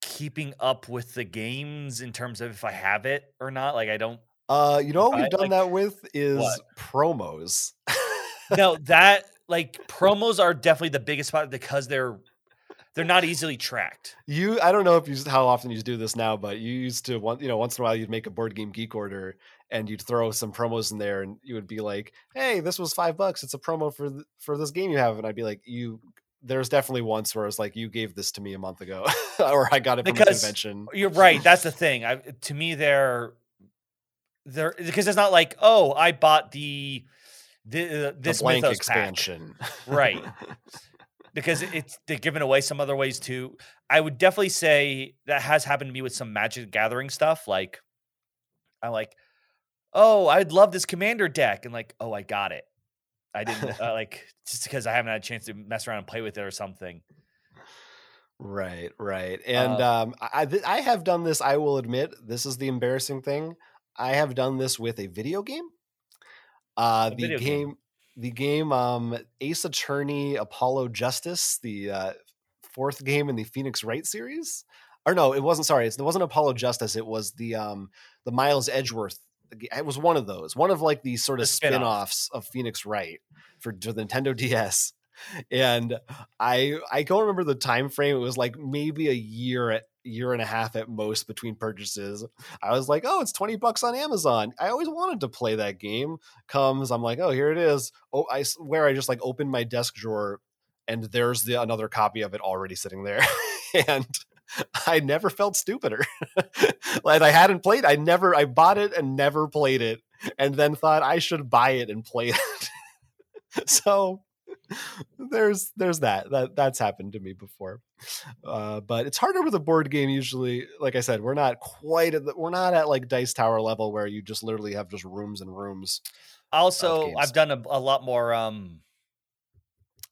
keeping up with the games in terms of if I have it or not. Like I don't. Uh, you know what we've done like- that with is What? promos. No, that like promos are definitely the biggest spot because they're they're not easily tracked. you, I don't know if you how often you do this now, but you used to one, you know, once in a while you'd make a board game geek order and you'd throw some promos in there, and you would be like, "Hey, this was five bucks. It's a promo for th- for this game you have," and I'd be like, "You." There's definitely once where it's like you gave this to me a month ago, or I got it from a convention. You're right. That's the thing. I, to me, they're they're because it's not like oh, I bought the the uh, The this blank Mythos expansion, Right. because it's they're giving away some other ways too. I would definitely say that has happened to me with some Magic Gathering stuff. Like, I'm like, oh, I'd love this Commander deck, and like, oh, I got it. I didn't uh, like just because I haven't had a chance to mess around and play with it or something. Right, right. And uh, um, I, I have done this. I will admit, this is the embarrassing thing. I have done this with a video game. Uh, the game, game, the game, um, Ace Attorney Apollo Justice, the uh, fourth game in the Phoenix Wright series. Or no, it wasn't. Sorry, it wasn't Apollo Justice. It was the um, the Miles Edgeworth. It was one of those, one of like these sort of the spin offs of Phoenix Wright for, for the Nintendo DS and I I don't remember the time frame. It was like maybe a year at year and a half at most between purchases. I was like, oh, it's 20 bucks on Amazon. I always wanted to play that game. Comes, I'm like, oh, here it is. Oh, I swear I just like opened my desk drawer and there's the another copy of it already sitting there. and I never felt stupider. like I hadn't played, I never I bought it and never played it and then thought I should buy it and play it. so there's there's that that that's happened to me before uh, but it's harder with a board game usually like i said we're not quite at the, we're not at like dice tower level where you just literally have just rooms and rooms also i've done a, a, lot more um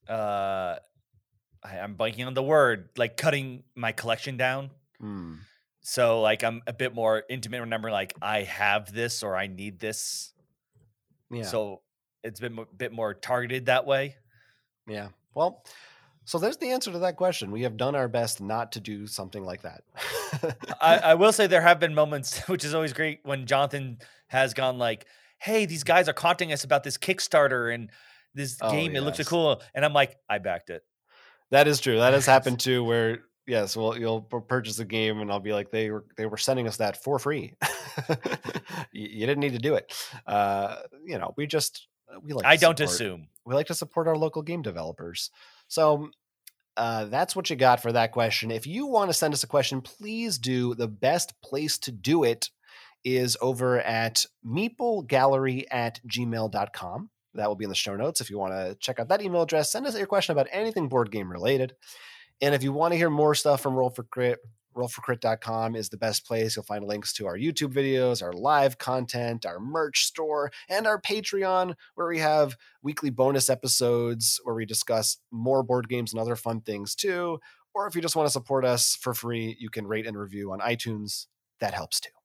uh I, am blanking on the word like cutting my collection down mm. so like i'm a bit more intimate remember like i have this or i need this yeah so it's been a bit more targeted that way yeah. Well, so there's the answer to that question. We have done our best not to do something like that. I, I, will say there have been moments, which is always great, when Jonathan has gone like, "Hey, these guys are contacting us about this Kickstarter and this oh, game. Yes. It looks so cool," and I'm like, "I backed it." That is true. That has happened too. Where yes, well, you'll purchase a game, and I'll be like, "They were they were sending us that for free. you, didn't need to do it." Uh, you know, we just we like. I don't support, assume we like to support our local game developers. So uh, that's what you got for that question. If you want to send us a question, please do. The best place to do it is over at meeplegallery at gmail.com. That will be in the show notes. If you want to check out that email address, send us your question about anything board game related. And if you want to hear more stuff from Roll for Crit, rollforcrit.com is the best place. You'll find links to our YouTube videos, our live content, our merch store, and our Patreon, where we have weekly bonus episodes where we discuss more board games and other fun things too. Or if you just want to support us for free, you can rate and review on iTunes. That helps too.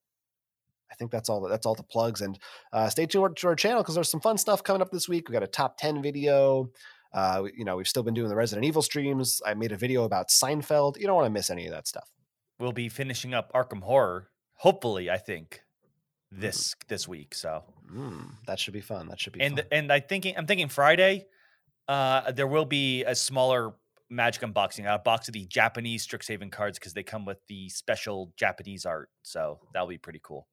I think that's all. That's all the plugs. And uh, stay tuned to our channel because there's some fun stuff coming up this week. We got a top ten video. Uh, you know, we've still been doing the Resident Evil streams. I made a video about Seinfeld. You don't want to miss any of that stuff we'll be finishing up Arkham Horror. Hopefully, I think mm. this mm. this week. So mm, that should be fun. That should be and fun. and I thinking I'm thinking Friday. Uh, there will be a smaller Magic unboxing, a box of the Japanese Strixhaven cards because they come with the special Japanese art. So that'll be pretty cool.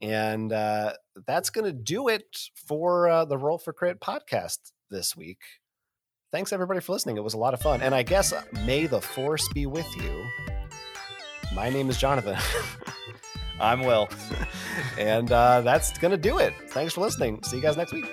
And uh, that's going to do it for uh, the Roll for Crit podcast this week. Thanks everybody for listening. It was a lot of fun. And I guess uh, may the force be with you. My name is Jonathan. I'm Will. and uh, that's going to do it. Thanks for listening. See you guys next week.